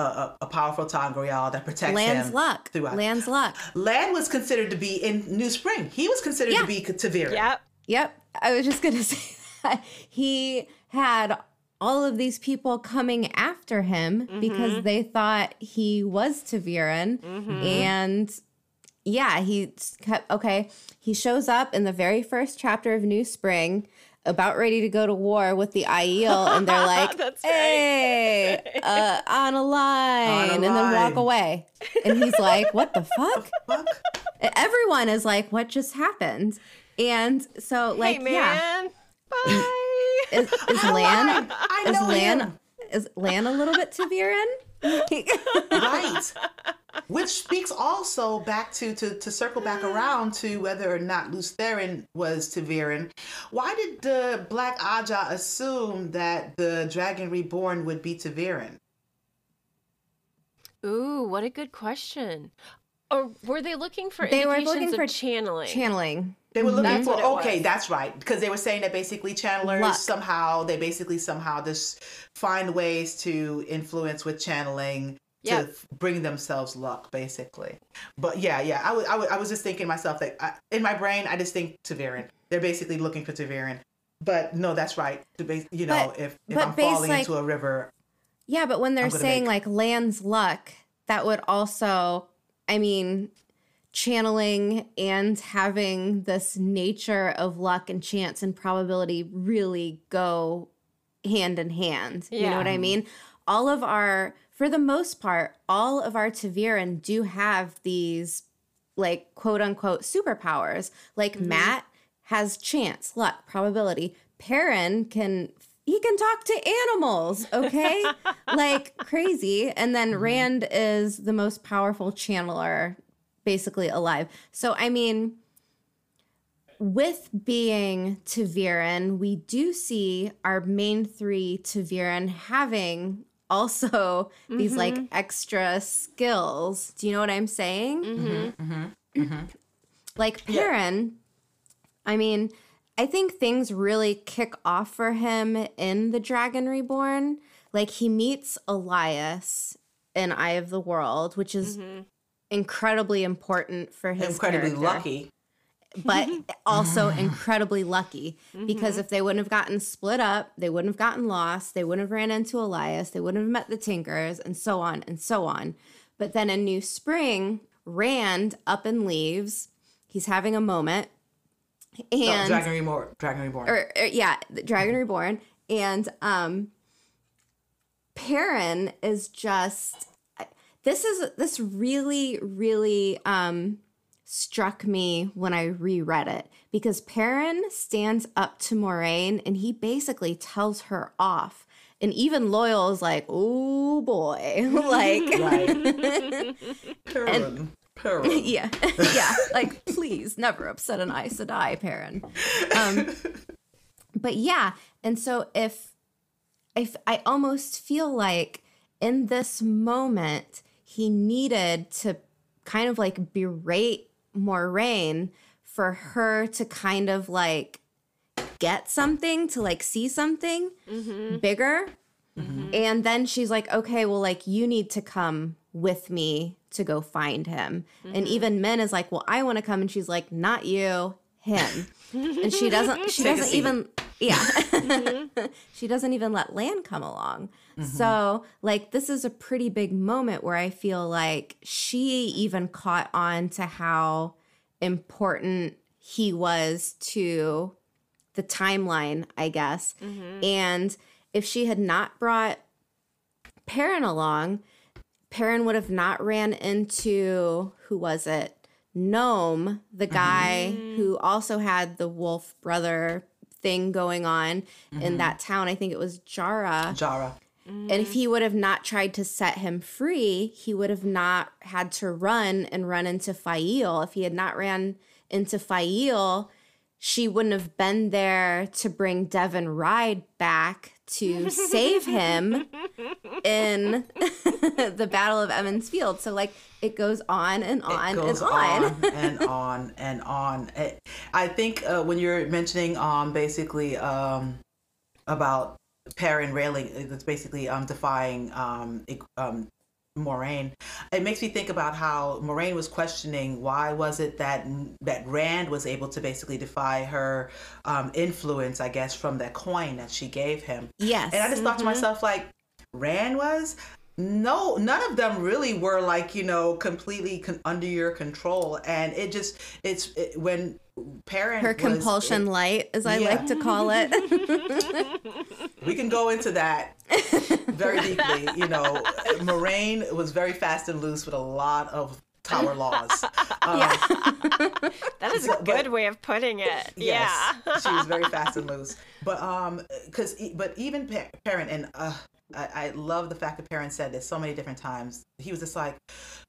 A, a, a powerful ter'angreal that protects Lan's him luck. throughout. Lan's luck. Lan was considered to be in New Spring. He was considered Yeah. to be ta'veren. Yep. Yep. I was just going to say that he had all of these people coming after him because mm-hmm. they thought he was ta'veren. Mm-hmm. And yeah, he kept, okay, he shows up in the very first chapter of New Spring about ready to go to war with the Aiel and they're like, That's right. hey, uh, on a line, On a and then walk away. And he's like, what the fuck? Fuck. Everyone is like, what just happened? And so, like, hey, yeah. Bye. is, is Lan is Lan him. is Lan a little bit ta'veren? right which speaks also back to, to to circle back mm. around to whether or not Lews Therin was ta'veren. Why did the Black Ajah assume that the Dragon Reborn would be ta'veren? Ooh, what a good question. Or were they looking for They were indications looking of for channeling? Channeling. They were looking That's for okay, that's right, because they were saying that basically channelers Luck. somehow they basically somehow just find ways to influence with channeling to Yeah. f- bring themselves luck, basically. But yeah, yeah, I was I was, just thinking myself that I, in my brain I just think ta'veren. They're basically looking for ta'veren. But no, that's right. The base, you know, But- if if but I'm falling like- into a river, Yeah, but when they're saying make- like Lan's luck, that would also, I mean, channeling and having this nature of luck and chance and probability really go hand in hand. You know what I mean? All of our, for the most part, all of our ta'veren do have these like quote unquote superpowers. Like mm-hmm. Mat has chance, luck, probability. Perrin can he can talk to animals, okay? like crazy. And then mm-hmm. Rand is the most powerful channeler basically alive. So I mean with being ta'veren, we do see our main three ta'veren having also these like extra skills. Do you know what I'm saying? Mm-hmm. Like Perrin, I mean, I think things really kick off for him in The Dragon Reborn. Like he meets Elyas in Eye of the World, which is Mm-hmm. Incredibly important for his incredibly character lucky. but also incredibly lucky because if they wouldn't have gotten split up, they wouldn't have gotten lost, they wouldn't have ran into Elyas, they wouldn't have met the Tinkers, and so on and so on. But then in New Spring, Rand up and leaves. He's having a moment. No, And Dragon Reborn. Dragon Reborn. or, or yeah, Dragon Reborn, and um, Perrin is just this is this really really um struck me when I reread it because Perrin stands up to Moiraine and he basically tells her off. And even Loial is like, oh boy. like Right. Perrin. Perrin. yeah. yeah. Like, please never upset an Aes Sedai, Perrin. Um but yeah, and so if if I almost feel like in this moment he needed to kind of like berate Moiraine for her to kind of like get something, to like see something mm-hmm. bigger. Mm-hmm. And then she's like, okay, well, like you need to come with me to go find him. And mm-hmm. even Min is like, well, I want to come. And she's like, not you, him. and she doesn't, she Take doesn't even, yeah. she doesn't even let Lan come along. So, like, this is a pretty big moment where I feel like she even caught on to how important he was to the timeline, I guess. Mm-hmm. And if she had not brought Perrin along, Perrin would have not ran into who was it? Noam, the mm-hmm. guy who also had the wolf brother thing going on in mm-hmm. that town. I think it was Jarra. Jarra. And if he would have not tried to set him free, he would have not had to run and run into Faile. If he had not ran into Faile, she wouldn't have been there to bring Deven Ride back to save him in the Battle of Emond's Field. So like it goes on and on it goes and on. on and on and on. It- I think uh, when you're mentioning um, basically um, about Perrin railing, it's basically um, defying um, um, Moiraine. It makes me think about how Moiraine was questioning why was it that that Rand was able to basically defy her um, influence, I guess, from that coin that she gave him. Yes. And I just thought to myself, like, Rand was? No, none of them really were like, you know, completely con- under your control. And it just, it's it, when parent Her was- compulsion light, as I Yeah. like to call it. we can go into that very deeply. You know, Moiraine was very fast and loose with a lot of tower laws. Um, That is a but- good way of putting it. Yes, Yeah. she was very fast and loose. But um, because but even pa- Perrin and uh, I, I love the fact that Perrin said this so many different times. He was just like,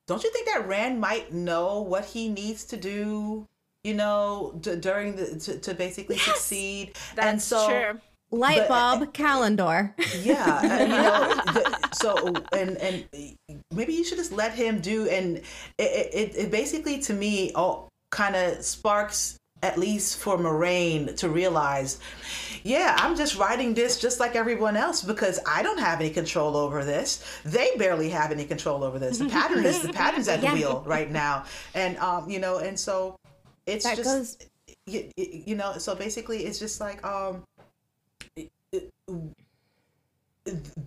"Don't you think that Rand might know what he needs to do?" You know, d- during the to, to basically succeed. That's and so, true. Light But- bulb, calendar. yeah, uh, you know, the, so and and maybe you should just let him do. And it it, it basically to me all kind of sparks at least for Moiraine to realize, yeah, I'm just writing this just like everyone else because I don't have any control over this. They barely have any control over this. The pattern is the pattern's at the Yeah. wheel right now, and um, you know, and so it's That just goes you, you know so basically it's just like um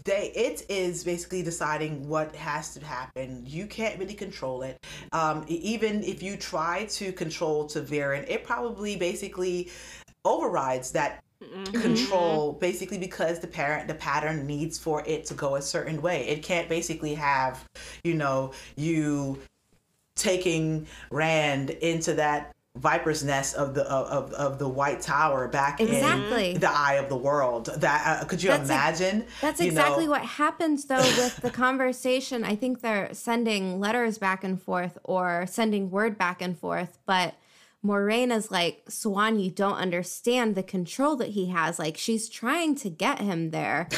they it is basically deciding what has to happen. You can't really control it. Um even if you try to control to ta'veren, it probably basically overrides that control basically because the parent the pattern needs for it to go a certain way. It can't basically have you know you taking Rand into that viper's nest of the of, of the White Tower back Exactly. in the eye of the world. That uh, could you That's imagine? That's you exactly know? what happens though with the conversation. I think they're sending letters back and forth or sending word back and forth, but Moiraine is like, Siuan, you don't understand the control that he has. Like she's trying to get him there.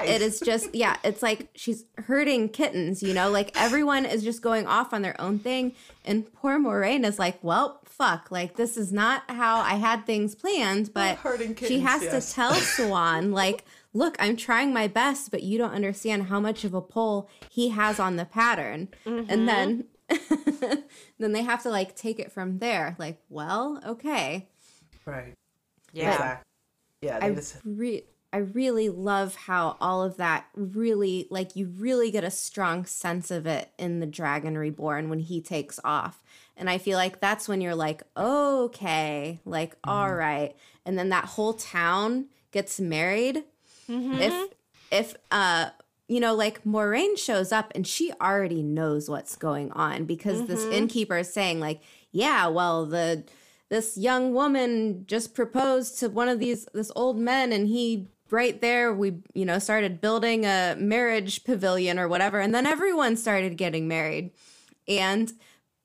And it is just yeah, it's like she's hurting kittens, you know, like everyone is just going off on their own thing. And poor Moiraine is like, Well, fuck, like this is not how I had things planned, but hurting she has yes. to tell Siuan, like, look, I'm trying my best, but you don't understand how much of a pull he has on the pattern. And then then they have to like take it from there. Like, well, okay. right. Yeah. Exactly. Yeah. I they just- re- I really love how all of that really like you really get a strong sense of it in the Dragon Reborn when he takes off. And I feel like that's when you're like, okay, like all right. And then that whole town gets married. If if uh you know, like Moiraine shows up and she already knows what's going on because this mm-hmm. innkeeper is saying, like, yeah, well, the this young woman just proposed to one of these this old men and he right there we you know started building a marriage pavilion or whatever. And then everyone started getting married. And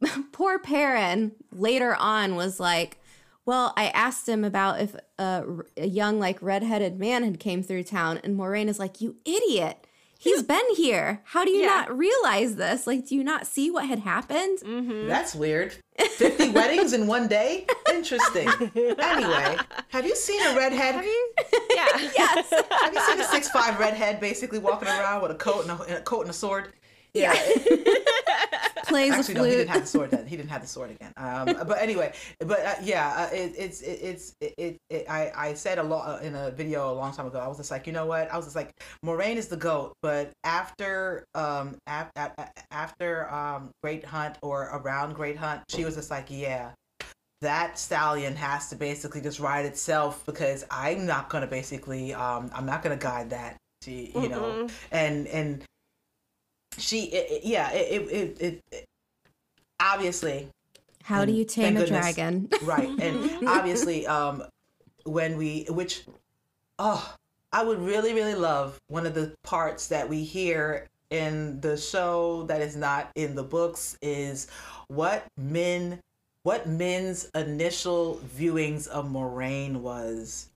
poor Perrin later on was like well i asked him about if a, a young like redheaded man had came through town. And moiraine is like you idiot he's been here how do you Yeah. not realize this like do you not see what had happened mm-hmm. That's weird. 50 weddings in one day? Interesting. Anyway, have you seen a redhead? Have you? Yeah. yes Have you seen a six five redhead basically walking around with a coat and a, a coat and a sword? Yeah. plays Actually, a no, he didn't have the sword then. He didn't have the sword again. Um, but anyway, but uh, yeah, uh, it, it's it, it's it, it. I I said a lot in a video a long time ago. I was just like, you know what? I was just like, Moiraine is the goat, but after um af- af- after um Great Hunt or around Great Hunt, she was just like, yeah. That stallion has to basically just ride itself because I'm not gonna basically um I'm not gonna guide that. She, you know, and and she it, it- yeah it it, it, obviously. How do you tame a goodness. dragon? Right and obviously um when we which oh i would really really love one of the parts that we hear in the show that is not in the books is what men what men's initial viewings of moiraine was.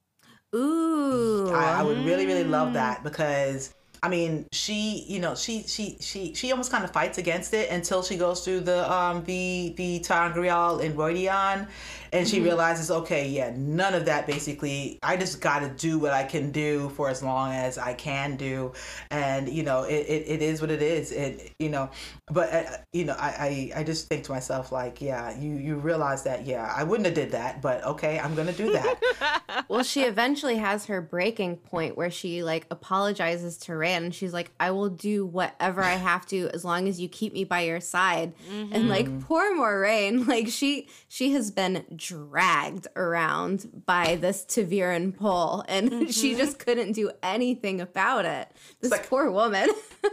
Ooh. I, I would really, really love that because I mean, she, you know, she, she, she, she almost kind of fights against it until she goes through the, um, the, the ter'angreal in Rhuidean, and she realizes, okay, yeah, none of that. Basically, I just got to do what I can do for as long as I can do, and you know, it, it, it is what it is. It, you know, but uh, you know, I, I, I just think to myself, like, yeah, you, you realize that, yeah, I wouldn't have did that, but okay, I'm gonna do that. well she eventually has her breaking point where she like apologizes to rand and she's like i will do whatever i have to as long as you keep me by your side and like poor moiraine like she she has been dragged around by this ta'veren pole and she just couldn't do anything about it this like- poor woman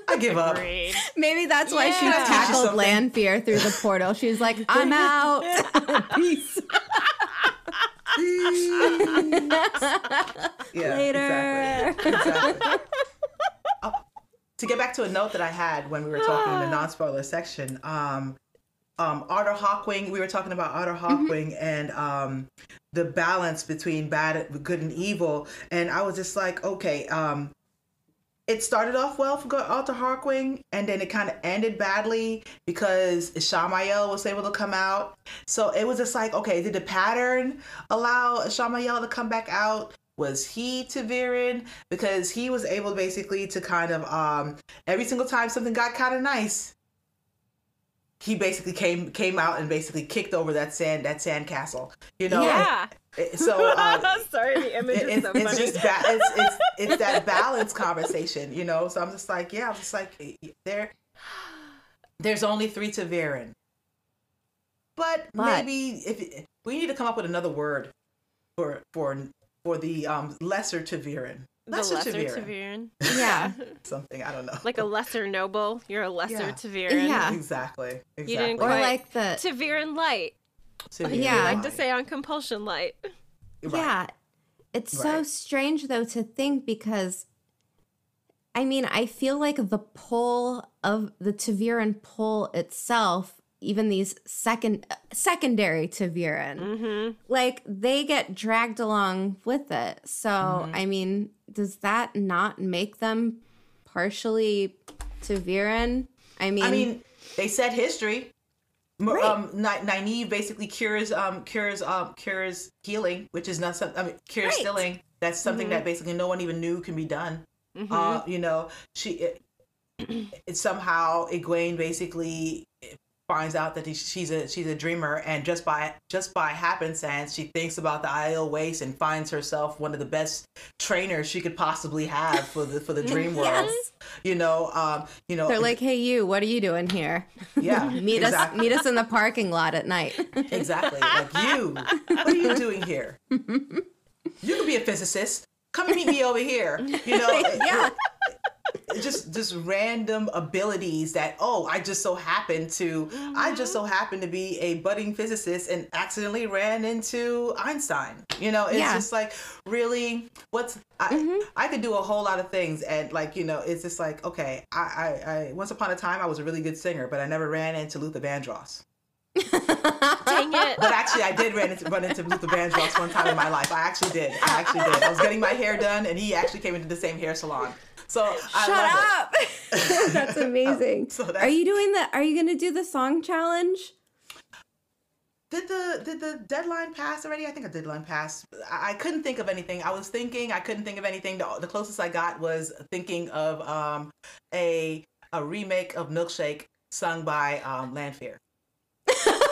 I give up. Agreed. maybe that's why she Yeah. Teach tackled something. lanfear through the portal she's like i'm out peace Yeah, Later. Exactly. exactly. Oh, to get back to a note that I had when we were talking in the non-spoiler section, um, um, Arthur Hawkwing, we were talking about Arthur Hawkwing and um, the balance between bad, good, and evil, and I was just like, okay, um, it started off well for Arthur Hawkwing, and then it kind of ended badly because Shamael was able to come out. So it was just like, okay, did the pattern allow Shamael to come back out? Was he ta'veren? Because he was able basically to kind of um every single time something got kind of nice, he basically came came out and basically kicked over that sand that sand castle. You know, Yeah. So uh, Sorry, the image it- is so it's funny. just ba- it's, it's it's that balance conversation, you know. So I'm just like, yeah, I'm just like, there, there's only three ta'veren, but, But- maybe if we need to come up with another word for for for the um lesser ta'veren, the lesser, lesser ta'veren, ta'veren. yeah something I don't know, Like a lesser noble. You're a lesser Yeah. ta'veren. Yeah. exactly, exactly. didn't or quite- like the ta'veren light. ta'veren Yeah. I like to say on compulsion light. Right. Yeah. It's so strange though to think because I mean, I feel like the pull of the ta'veren pull itself, even these second secondary ta'veren, Mm-hmm. like they get dragged along with it. So, Mm-hmm. I mean, does that not make them partially ta'veren? I mean, I mean, they said history. Right. Um, basically cures um cures um cures healing, which is not something. I mean, cures Right. stilling. That's something Mhm. that basically no one even knew can be done. Mm-hmm. Uh, you know, she it, it somehow Egwene basically finds out that he- she's a she's a dreamer, and just by just by happenstance, she thinks about the Aiel Waste and finds herself one of the best trainers she could possibly have for the for the dream world. Yes. You know, um, you know, they're like, "Hey, you, what are you doing here? yeah, Meet exactly. us, meet us in the parking lot at night." Exactly. Like you, what are you doing here? You could be a physicist. Come meet me over here. You know, yeah. Just just random abilities that oh I just so happened to I just so mm-hmm. happened to be a budding physicist and accidentally ran into Einstein. You know, it's Yeah. just like really what's I mm-hmm. I could do a whole lot of things and like you know it's just like okay I I, I once upon a time I was a really good singer but I never ran into Luther Vandross. Dang it. But actually, I did run into, run into Luther Vandross one time in my life. I actually did. I actually did. I was getting my hair done, and he actually came into the same hair salon. So I love it. Shut up. That's amazing. So that's- are you doing the are you going to do the song challenge? Did the did the deadline pass already? I think a deadline passed. I, I couldn't think of anything. I was thinking. I couldn't think of anything. The, the closest I got was thinking of um, a a remake of Milkshake sung by um, Lanfear.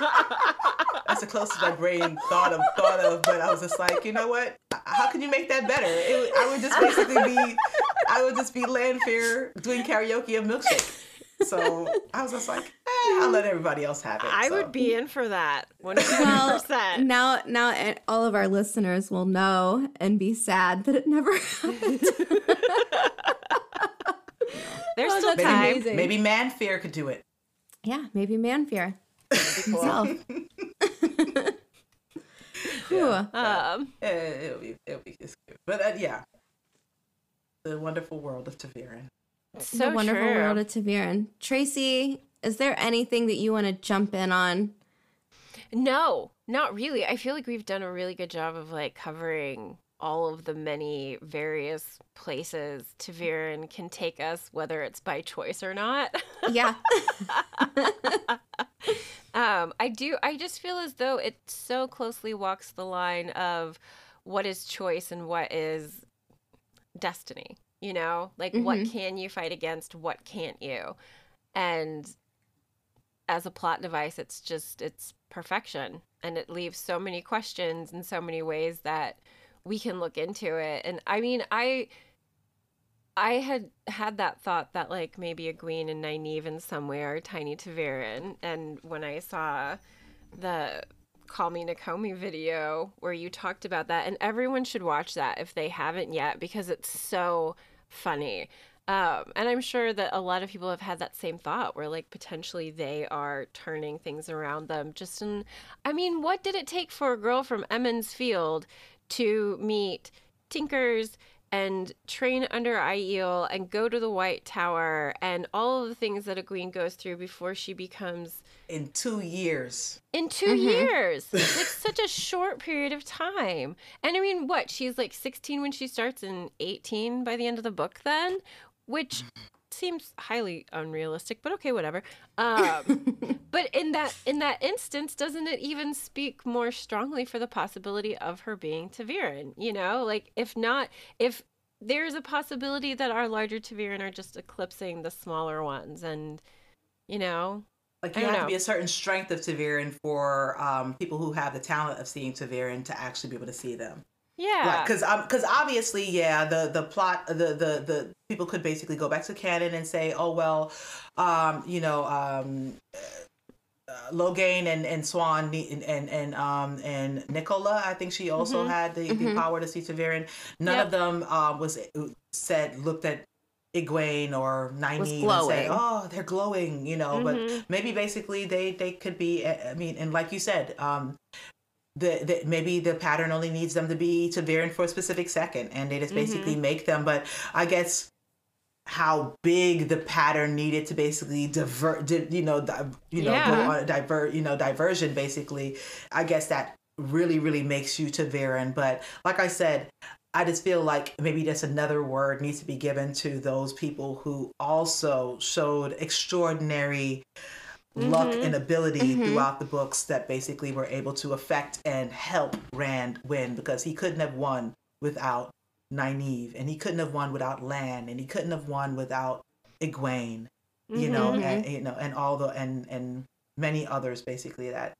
That's the closest my brain thought of thought of. But I was just like, you know what? How can you make that better? It, I would just basically be, I would just be Lanfear doing karaoke of Milkshake. So I was just like, eh, I'll let everybody else have it. I So- would be in for that. Well, 100%. now now all of our listeners will know and be sad that it never happened. There's Oh, still time. amazing. Maybe Manfair could do it. yeah, maybe Manfear himself. Whew. Um, Eh, it'll be, it'll be it's good. But uh, yeah, the wonderful world of ta'veren. so the wonderful true. world of ta'veren. Tracy, is there anything that you want to jump in on? No, not really. I feel like we've done a really good job of like covering all of the many various places ta'veren can take us, whether it's by choice or not. Yeah. um, I do. I just feel as though it so closely walks the line of what is choice and what is destiny. You know, like what Mhm. can you fight against? What can't you? And as a plot device, it's just it's perfection, and it leaves so many questions in so many ways that we can look into it. And I mean, I. I had had that thought that like maybe Egwene and Nynaeve in some way are tiny ta'veren, and when I saw the Call Me Nakomi video where you talked about that, and everyone should watch that if they haven't yet because it's so funny. Um, and I'm sure that a lot of people have had that same thought where like potentially they are turning things around them. Just in, I mean, what did it take for a girl from Emond's Field to meet Tinkers and train under Aiel and go to the White Tower and all of the things that Egwene goes through before she becomes In two years, in 2 mm-hmm. years. like such a short period of time. And I mean, what? She's like 16 when she starts and 18 by the end of the book then, which seems highly unrealistic, but okay, whatever. Um, but in that in that instance, doesn't it even speak more strongly for the possibility of her being ta'veren? You know, like if not, if there's a possibility that our larger ta'veren are just eclipsing the smaller ones, and you know, like you have know. to be a certain strength of ta'veren for um, people who have the talent of seeing ta'veren to actually be able to see them. Yeah, because because obviously yeah the the plot the the the people could basically go back to canon and say oh well um you know um uh, Logain and and Siuan and and and um and Nicola I think she also had the, the power to see ta'veren none Yep. of them um was said looked at Egwene or Nynaeve and say oh they're glowing you know but maybe basically they they could be I mean and like you said um the, the maybe the pattern only needs them to be ta'veren for a specific second and they just mm-hmm. basically make them. But i guess how big the pattern needed to basically divert di- you know di- you know go on a divert you know diversion basically i guess that really really makes you ta'veren but like i said I just feel like maybe just another word needs to be given to those people who also showed extraordinary luck mm-hmm. and ability mm-hmm. throughout the books that basically were able to affect and help Rand win because he couldn't have won without Nynaeve and he couldn't have won without Lan and he couldn't have won without Egwene, you know, mm-hmm. and you know, and all the and and many others basically that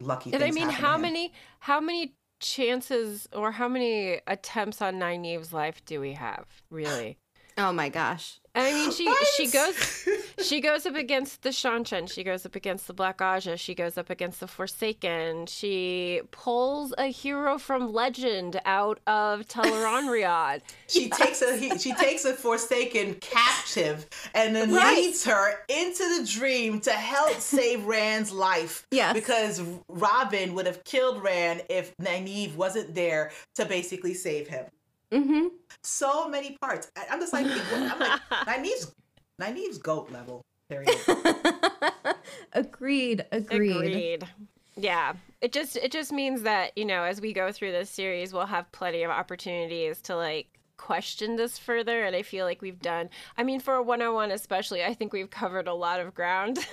lucky. And I mean, how many how many chances or how many attempts on Nynaeve's life do we have, really? Oh my gosh. I mean, she she goes she goes up against the Seanchan. She goes up against the Black Ajah. She goes up against the Forsaken. She pulls a hero from legend out of Tel'aran'rhiod. She takes a he, she takes a Forsaken captive and then Right. leads her into the dream to help save Rand's life. Yes. Because Rahvin would have killed Rand if Nynaeve wasn't there to basically save him. Mm-hmm. So many parts. I- I'm just like, I'm like Nynaeve's Nynaeve's goat level. Period. agreed, agreed. Agreed. Yeah. It just it just means that, you know, as we go through this series, we'll have plenty of opportunities to like question this further and I feel like we've done I mean for a 101 especially, I think we've covered a lot of ground.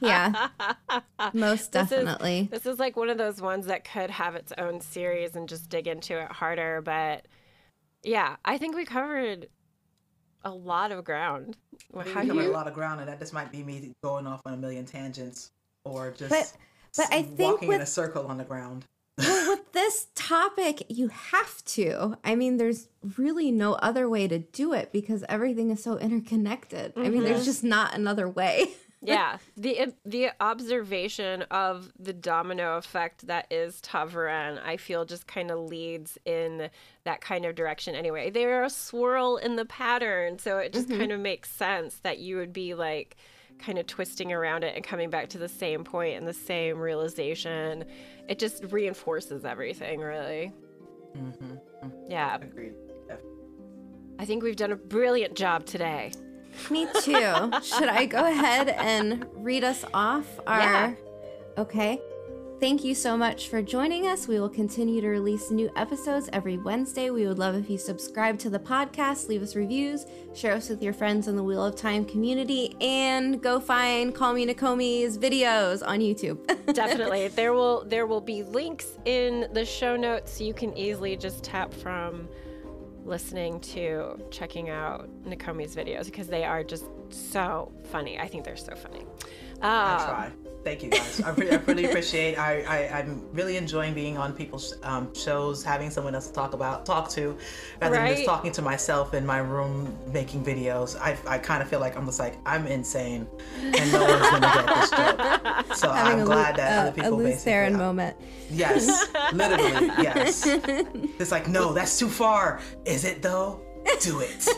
Yeah, most This is- definitely. This is like one of those ones that could have its own series and just dig into it harder, but yeah, I think we covered a lot of ground. We covered a lot of ground, and that just might be me going off on a million tangents or just But- but I think walking in a circle on the ground. well, with this topic, you have to. I mean, there's really no other way to do it because everything is so interconnected. I mean, there's mm-hmm. just not another way. yeah the the observation of the domino effect that is ta'veren, I feel just kind of leads in that kind of direction anyway. They're a swirl in the pattern, so it just mm-hmm. kind of makes sense that you would be like kind of twisting around it and coming back to the same point and the same realization. It just reinforces everything, really. Mm-hmm. Mm-hmm. Yeah, Agreed. Yeah. I think we've done a brilliant job today. Me too. Should I go ahead and read us off our Yeah. Okay. Thank you so much for joining us. We will continue to release new episodes every Wednesday. We would love if you subscribe to the podcast, leave us reviews, share us with your friends in the Wheel of Time community, and go find Call Me Nakomi's videos on YouTube. Definitely. there will there will be links in the show notes so you can easily just tap from listening to checking out Nakomi's videos because they are just so funny. I think they're so funny. I Uh, try. Thank you guys. I really, I really appreciate. I, I I'm really enjoying being on people's um, shows, having someone else to talk about, talk to, rather than just talking to myself in my room making videos. I I kind of feel like I'm just like I'm insane, and no one's gonna get this joke. So Having I'm glad loo- that uh, other a people loose basically. Therin moment. Yes, literally, yes. It's like no, that's too far. Is it though? Do it.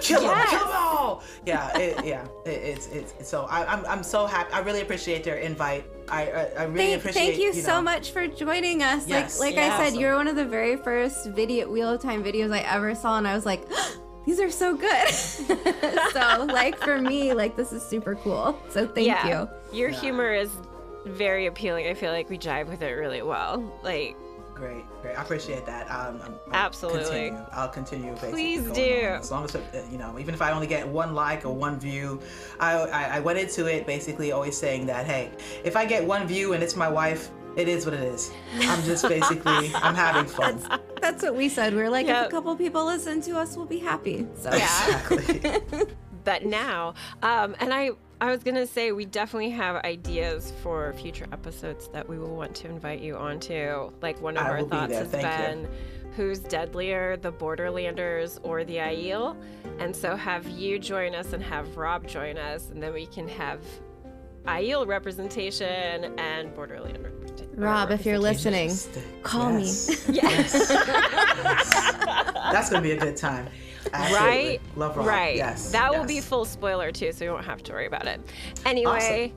Kill them, Yes. kill them all. Yeah, it, yeah. It, it's, it's so I, I'm I'm so happy. I really appreciate their invite. I I, I really Thank, appreciate. thank you, so know, much for joining us. Yes. Like like Yeah. I said, Awesome. you're one of the very first video Wheel of Time videos I ever saw, and I was like, these are so good. so like for me, like this is super cool. So thank yeah. you. Your humor is very appealing. I feel like we jive with it really well. Like Great, great. I appreciate that. Um, I'm- I'll Absolutely. Continue. I'll continue. basically Please do. on. As long as, you know, even if I only get one like or one view, I, I, I went into it basically always saying that, hey, if I get one view and it's my wife, it is what it is. I'm just basically, I'm having fun. That's what we said. We are like, if a couple people listen to us, we'll be happy. So Yeah. Exactly. but now um, and i i was gonna say we definitely have ideas for future episodes that we will want to invite you onto like one of I our will be thoughts has Thank you. been who's deadlier the borderlanders or the aiel and so have you join us and have rob join us and then we can have aiel representation and borderland represent- Rob, if you're listening, call me. Yes. Yes. That's gonna be a good time. Absolutely. Right? Love Rob. Right. Yes. That will be full spoiler too, so you won't have to worry about it. Anyway,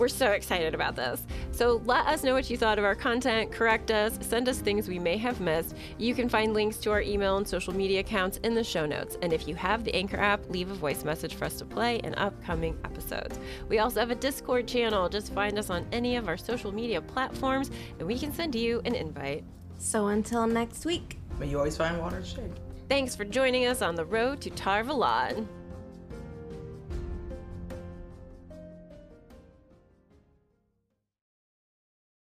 we're so excited about this. So let us know what you thought of our content, correct us, send us things we may have missed. You can find links to our email and social media accounts in the show notes. And if you have the Anchor app, leave a voice message for us to play in upcoming episodes. We also have a Discord channel. Just find us on any of our social media platforms and we can send you an invite. So until next week. But you always find water to shade. Thanks for joining us on the road to Tar Valon.